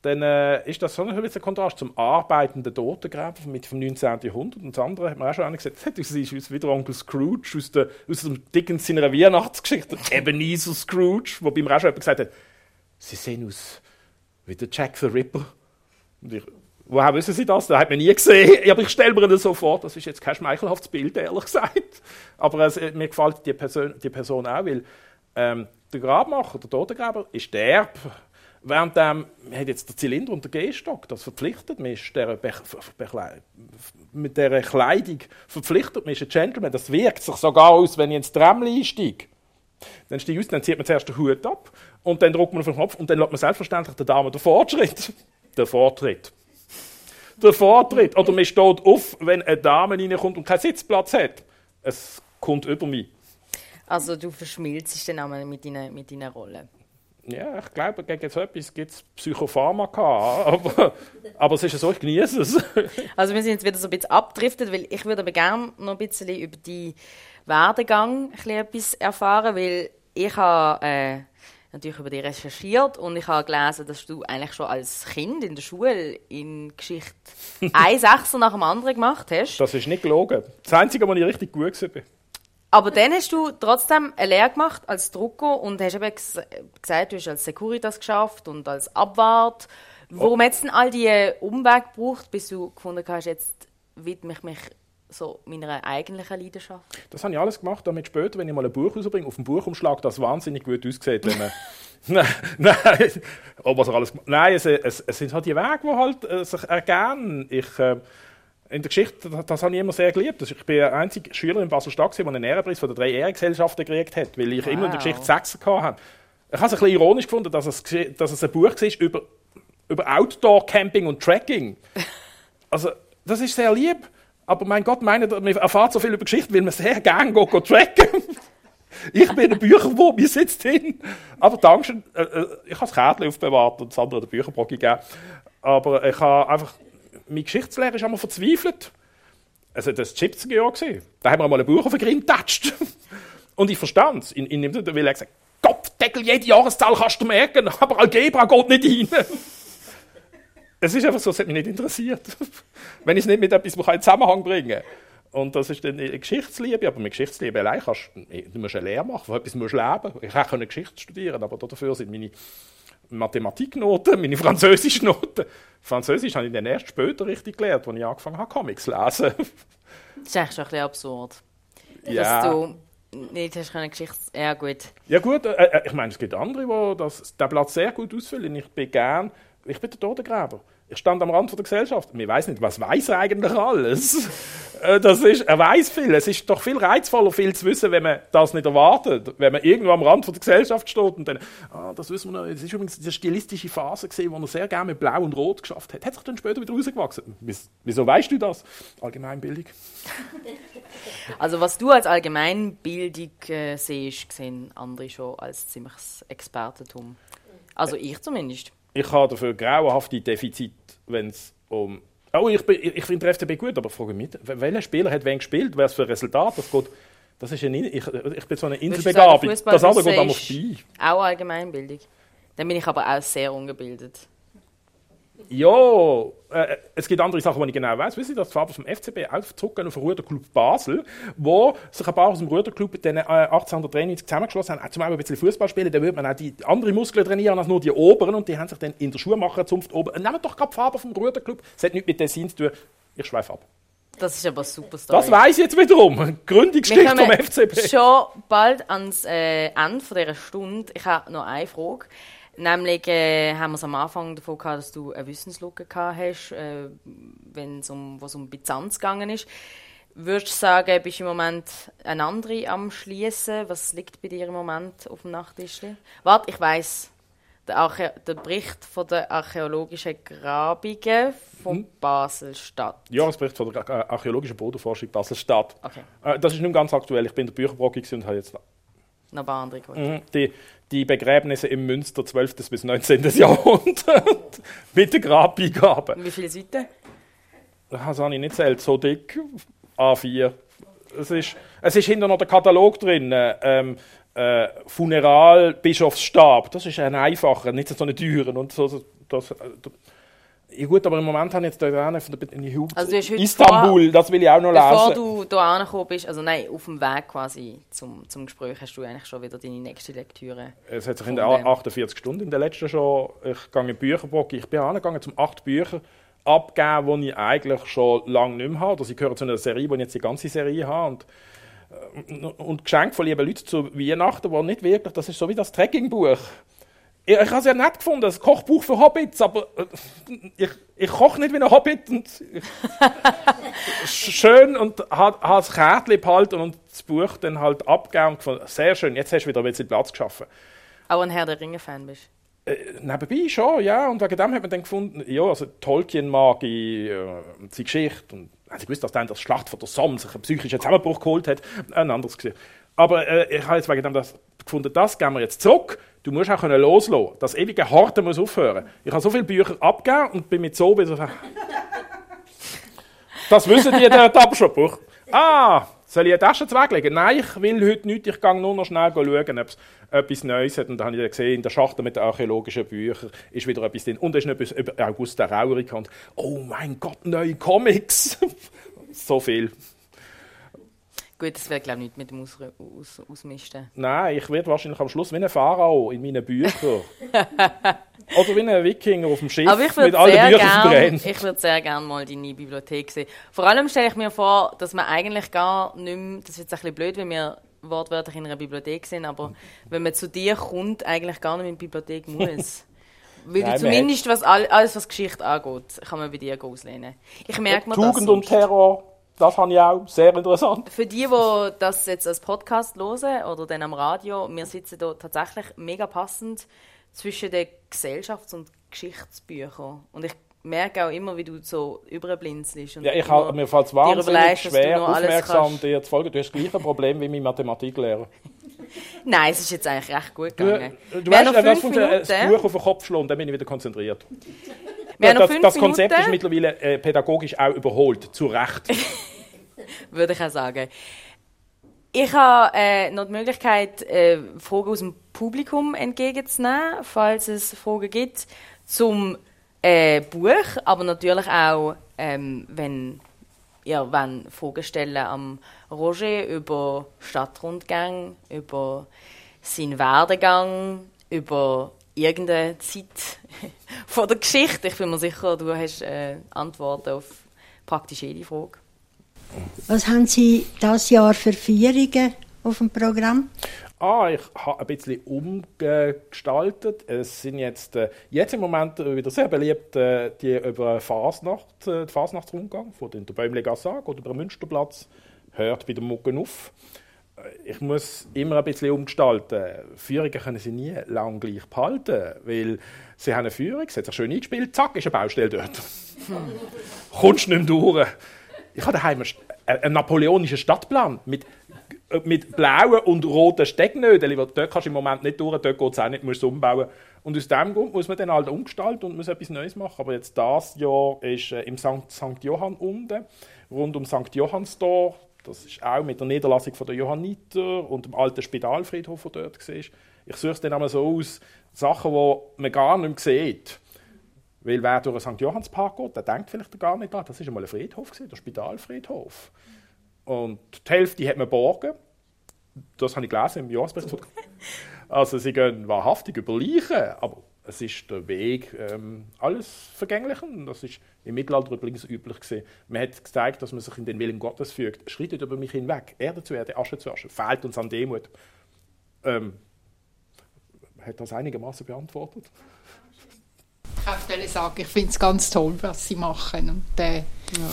dann äh, ist das so ein bisschen Kontrast zum arbeitenden Totengräber mit vom 19. Jahrhundert. Und das andere hat man auch schon gesagt, das ist aus- wieder Onkel Scrooge aus, der, aus dem Dickens seiner Weihnachtsgeschichte, Ebenezer Scrooge, wobei mir auch schon jemand gesagt hat, sie sehen aus wie der Jack the Ripper. Und ich, woher wissen Sie das? Das hat man nie gesehen. Aber ich stelle mir das so vor, das ist jetzt kein schmeichelhaftes Bild, ehrlich gesagt. Aber es, äh, mir gefällt die Person, die Person auch, weil ähm, der Grabmacher, der Totengräber, ist derb. Während ähm, hat jetzt den Zylinder und den Gehstock, das verpflichtet ist der mit dieser Kleidung verpflichtet ist ein Gentleman. Das wirkt sich sogar aus, wenn ich ins Tramli einsteige. Dann steige ich dann zieht man zuerst den Hut ab und dann drückt man auf den Knopf und dann lässt man selbstverständlich der Dame den Fortschritt. Der Vortritt. Der Vortritt. Oder man steht auf, wenn eine Dame reinkommt und keinen Sitzplatz hat. Es kommt über mich. Also du verschmilzt dann auch mit deiner, mit deiner Rolle. Ja, ich glaube, gegen so etwas gibt es Psychopharmaka. Aber, aber es ist ja so, ich genieße es. Also wir sind jetzt wieder so ein bisschen abdriftet, weil ich würde aber gerne noch ein bisschen über die Werdegang etwas erfahren, weil ich habe äh, natürlich über dich recherchiert und ich habe gelesen, dass du eigentlich schon als Kind in der Schule in Geschichte ein Sechser nach dem anderen gemacht hast. Das ist nicht gelogen. Das Einzige, wo ich richtig gut war. Aber dann hast du trotzdem eine Lehre gemacht als Drucker und hast eben ges gesagt, du hast als Securitas geschafft und als Abwart. Warum hat es denn all diese Umwege gebraucht, bis du gefunden hast, jetzt widme ich mich so meiner eigentlichen Leidenschaft? Das habe ich alles gemacht, damit später, wenn ich mal ein Buch rausbringe, auf dem Buchumschlag das wahnsinnig gut aussieht, wenn man... nein, nein, oh, was er alles Nein, es, es, es, sind halt die Wege, die halt, äh, sich ergeben. Ich... Äh, in der Geschichte, das, das habe ich immer sehr geliebt. Ich bin der einzige Schüler in Basel-Stadt, der einen Ehrenpreis von der drei Ehrengesellschaften gekriegt hat, weil ich wow. immer in der Geschichte Sechser hatte. Ich habe es ein bisschen ironisch gefunden, dass es, dass es ein Buch war über, über Outdoor-Camping und Tracking. Also, das ist sehr lieb. Aber mein Gott, meine, man erfahrt so viel über Geschichte, weil man sehr gerne go, go tracken. ich bin ein Bücherwurm, mir sitzt hin. Aber Dankeschön, äh, äh, ich habe das Kärtchen aufbewahrt und das andere der Bücherbrocke gegeben. Aber ich habe einfach mein Geschichtslehrer ist einmal verzweifelt. Also das war 70er Jahr. Da haben wir einmal ein Buch auf den Grimm getatscht. Und ich verstand es. In, in dem will er gesagt, Kopfdeckel, jede Jahreszahl kannst du merken, aber Algebra geht nicht rein. es ist einfach so, es hat mich nicht interessiert. Wenn ich es nicht mit etwas in Zusammenhang bringen Und das ist dann eine Geschichtsliebe, aber mit Geschichtsliebe allein kannst du musst eine Lehre machen, von etwas musst du leben. Ich hätte Geschichte studieren aber dafür sind meine Mathematiknoten, meine Französischnoten. Französisch habe ich dann erst später richtig gelernt, als ich angefangen habe, Comics zu lesen. das ist eigentlich schon ein bisschen absurd. Ja. Dass du nicht hast eine Geschichte... Ja, gut. Ja gut, äh, äh, ich meine, es gibt andere, die das, den Platz sehr gut ausfüllen. Ich bin gern... Ich bin der Todengräber. Ich stand am Rand der Gesellschaft. Ich weiß nicht, was weiß er eigentlich alles? Äh, das ist, er weiß viel. Es ist doch viel reizvoller, viel zu wissen, wenn man das nicht erwartet. Wenn man irgendwo am Rand der Gesellschaft steht und dann, ah, das wissen wir. Es ist übrigens eine stilistische Phase gesehen, wo er sehr gerne mit Blau und Rot geschafft hat. Hat sich dann später wieder rausgewachsen. Wieso weißt du das? Allgemeinbildung. Also was du als Allgemeinbildung äh, siehst, sehen andere schon als ziemliches Expertentum. Also ich zumindest ich habe dafür grauenhafte Defizite, wenn es um. Oh, ich, ich finde der FCB gut, aber frage mich, welcher Spieler hat wen gespielt? Was für ein Resultat? Das, geht, das ist eine, ich, ich bin so eine Inselbegabung. Das andere geht vorbei. Auch Allgemeinbildung. Dann bin ich aber auch sehr ungebildet. Ja, äh, es gibt andere Sachen, die ich genau weiß. Wissen Sie, dass die Farbe vom FCB auch zurückgehen auf den Ruderclub Basel, wo sich ein paar aus dem Ruderclub dann äh, 1893 zusammengeschlossen haben, zum ein bisschen Fußball spielen, dann würde man auch die anderen Muskeln trainieren als nur die oberen und die haben sich dann in der Schuhmacherzunft oben. Äh, nehmt doch gerade die Farbe vom Ruderclub, das hat nichts mit Tessin zu tun. Ich schweife ab. Das ist aber super Story. Das weiß ich jetzt wiederum. Gründungsgeschichte vom FCB. schon bald ans äh, Ende dieser Stunde. Ich habe noch eine Frage. Nämlich äh, haben wir es am Anfang davon gehabt, dass du eine Wissenslücke gehabt hast, äh, wenn es um, was um Byzanz gegangen ist. Würdest du sagen, bist du im Moment ein andere am Schließen? Was liegt bei dir im Moment auf dem Nachttisch? Warte, ich weiß. Der, der, Bericht von der archäologischen Grabungen von hm? Basel-Stadt. Ja, das Bericht von der archäologischen Bodenforschung Basel-Stadt. Okay. Äh, das ist nicht ganz aktuell. Ich bin in der Bücherbrocke und habe jetzt noch ein paar andere mhm. die Begräbnisse im Münster 12. bis 19. Jahrhundert mit der Grabbeigabe. Wie viele Seiten? Das habe ich nicht zählt, so dick. A4. Es ist, es ist hinter noch der Katalog drin. Ähm, äh, Funeral, Bischofsstab. Das ist ein einfacher, nicht so eine teuren. Und so, das, ja gut, aber im Moment habe ich jetzt da von der in die also Istanbul, vor, das will ich auch noch bevor lesen. Bevor du hier angekommen bist, also nein, auf dem Weg quasi zum, zum Gespräch, hast du eigentlich schon wieder deine nächste Lektüre. Es hat sich in den 48 Stunden in der letzten schon, ich gehe in Bücherbock, ich bin angegangen zum acht Bücher abgeben, die ich eigentlich schon lange nicht mehr habe. Oder sie gehören zu einer Serie, wo ich jetzt die ganze Serie habe. Und, äh, und Geschenk von lieben Leuten zu Weihnachten war nicht wirklich, das ist so wie das Trekkingbuch ich, ich habe es ja nett gefunden, ein Kochbuch für Hobbits, aber äh, ich, ich koche nicht wie ein Hobbit. Und schön und habe das Kärtchen behalten und das Buch dann halt abgegeben. Sehr schön, jetzt hast du wieder ein bisschen Platz geschaffen. Auch ein Herr der Ringe-Fan bist äh, nebenbei schon, ja. Und wegen dem hat man dann gefunden, ja, also Tolkien mag ich, äh, seine Geschichte. Und also ich wusste, dass dann das Schlacht von der Somme sich einen psychischen Zusammenbruch geholt hat. Ein anderes gesehen. Aber äh, ich habe jetzt wegen dem das gefunden, das gehen wir jetzt zurück. Du musst auch können. Das ewige Harte muss aufhören. Ich habe so viele Bücher abgegeben und bin mit so wieder. Das wissen die, der Abschlussbuch. Ah, Soll ich eine Tasche weglegen? Nein, ich will heute nicht. Ich gehe nur noch schnell schauen, ob es etwas Neues hat. Und dann habe ich gesehen, in der Schachtel mit den archäologischen Büchern ist wieder etwas drin. Und da ist etwas über Augusta Raurica. Und oh mein Gott, neue Comics! so viel. Gut, das wäre glaube ich nicht mit dem Aus Aus Ausmisten. Nein, ich werde wahrscheinlich am Schluss wie ein Pharao in meinen Büchern. Oder wie ein Wikinger auf dem Schiff Aber ich mit allen Büchern gern, Ich würde sehr gerne mal deine Bibliothek sehen. Vor allem stelle ich mir vor, dass man eigentlich gar nicht mehr, das ist jetzt ein bisschen blöd, wenn wir wortwörtlich in einer Bibliothek sind, aber wenn man zu dir kommt, eigentlich gar nicht in die Bibliothek muss. Weil Nein, zumindest, was alles, was Geschichte angeht, kann man bei dir auslehnen. Ich merke mir Tugend das und Terror das habe ich auch. Sehr interessant. Für die, die das jetzt als Podcast hören oder dann am Radio, wir sitzen hier tatsächlich mega passend zwischen den Gesellschafts- und Geschichtsbüchern. Und ich merke auch immer, wie du so überblinzelst. Ja, ich habe, mir fällt es wahnsinnig schwer, aufmerksam dir zu folgen. Du hast das gleiche Problem wie mein Mathematiklehrer. Nein, es ist jetzt eigentlich recht gut gegangen. Du, du weißt, das funktioniert, ein Buch auf den Kopf schlagen, dann bin ich wieder konzentriert. Das, das Konzept Minuten. ist mittlerweile äh, pädagogisch auch überholt, zu Recht. Würde ich auch sagen. Ich habe äh, noch die Möglichkeit, äh, Fragen aus dem Publikum entgegenzunehmen, falls es Fragen gibt zum äh, Buch, aber natürlich auch, ähm, wenn ihr wenn Fragen stellen am Roger über Stadtrundgang, über seinen Werdegang, über irgendeine Zeit von der Geschichte. Ich bin mir sicher, du hast äh, Antworten auf praktisch jede Frage. Was haben Sie das Jahr für Feierungen auf dem Programm? Ah, ich habe ein bisschen umgestaltet. Es sind jetzt, äh, jetzt im Moment wieder sehr beliebt äh, die über Fasnacht, äh, den Fasnachtsrundgang von der Bäumlegasse oder über den Münsterplatz. Hört bei den Mucken auf. Äh, ich muss immer ein bisschen umgestalten. Führungen können sie nie lang gleich behalten, weil sie haben eine Führung, sie hat sich schön eingespielt, zack, ist eine Baustelle dort. Kommst nicht mehr durch. Ich habe daheim einen napoleonischen Stadtplan mit, mit blauen und roten Stecknödeln. Dort kannst du im Moment nicht durch, dort geht es auch nicht, musst du umbauen. Und aus dem Grund muss man dann halt umgestalten und muss etwas Neues machen. Aber jetzt das Jahr ist äh, im St. St. Johann unten, rund um St. Johannstor. Das ist auch mit der Niederlassung der Johanniter und dem alten Spitalfriedhof, der dort war. Ich suche es dann einmal so aus, Sachen, die man gar nicht mehr sieht. Weil wer durch den St. Johannspark geht, der denkt vielleicht gar nicht daran, das war einmal ein Friedhof, der Spitalfriedhof. Und die Hälfte hat man geborgen. Das habe ich gelesen im Jahresbericht. Also sie gehen wahrhaftig über Leichen, aber es ist der Weg ähm, alles vergänglich. Und das ist im Mittelalter übrigens üblich gewesen. Man hat gezeigt, dass man sich in den Willen Gottes fügt. Schreitet über mich hinweg. Erde zu Erde, Asche zu Asche. Fehlt uns an Demut. Ähm, hat das einigermaßen beantwortet? Ich sagen, ich finde es ganz toll, was sie machen. Und äh, ja.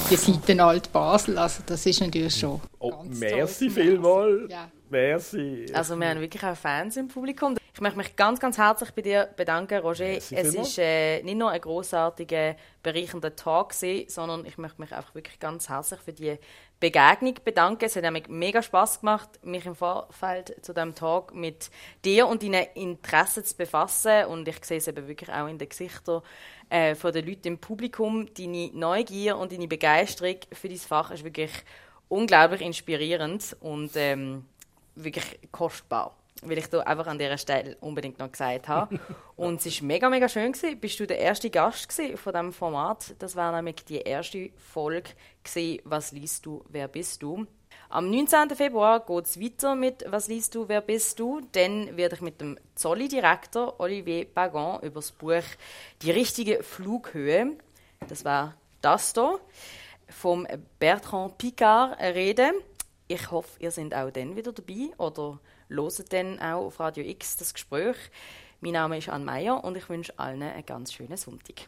die Seite Alt Basel, also das ist natürlich schon. Oh, merci vielmals. Ja. Merci. Also, wir haben wirklich auch Fans im Publikum. Ich möchte mich ganz, ganz herzlich bei dir bedanken, Roger. Merci es war äh, nicht nur ein großartiger, bereichernder Talk, gewesen, sondern ich möchte mich einfach wirklich ganz herzlich für die Begegnung bedanken. Es hat mir mega Spaß gemacht, mich im Vorfeld zu diesem Talk mit dir und deinen Interessen zu befassen. Und ich sehe es eben wirklich auch in den Gesichtern äh, von den Leuten im Publikum. Deine Neugier und deine Begeisterung für dieses Fach ist wirklich unglaublich inspirierend und ähm, wirklich kostbar weil ich da einfach an dieser Stelle unbedingt noch gesagt habe. Und es war mega, mega schön. Gewesen. Bist du der erste Gast von diesem Format? Das war nämlich die erste Folge gewesen, «Was liest du, wer bist du?». Am 19. Februar geht es weiter mit «Was liest du, wer bist du?». Dann werde ich mit dem Zolli-Direktor Olivier Bagon über das Buch «Die richtige Flughöhe», das war das hier, vom Bertrand Picard reden. Ich hoffe, ihr seid auch dann wieder dabei oder hört dann auch auf Radio X das Gespräch. Mein Name ist Anne Meyer und ich wünsche allen einen ganz schönen Sonntag.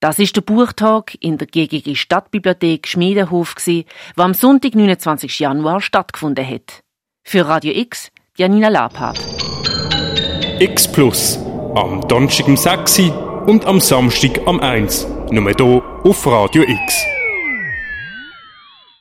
Das ist der Buchtag in der GGG Stadtbibliothek Schmiedenhof, der am Sonntag, 29. Januar stattgefunden hat. Für Radio X, Janina Labhardt. X Plus. Am Donnerstag um 6 und am Samstag um 1. Nur hier auf Radio X.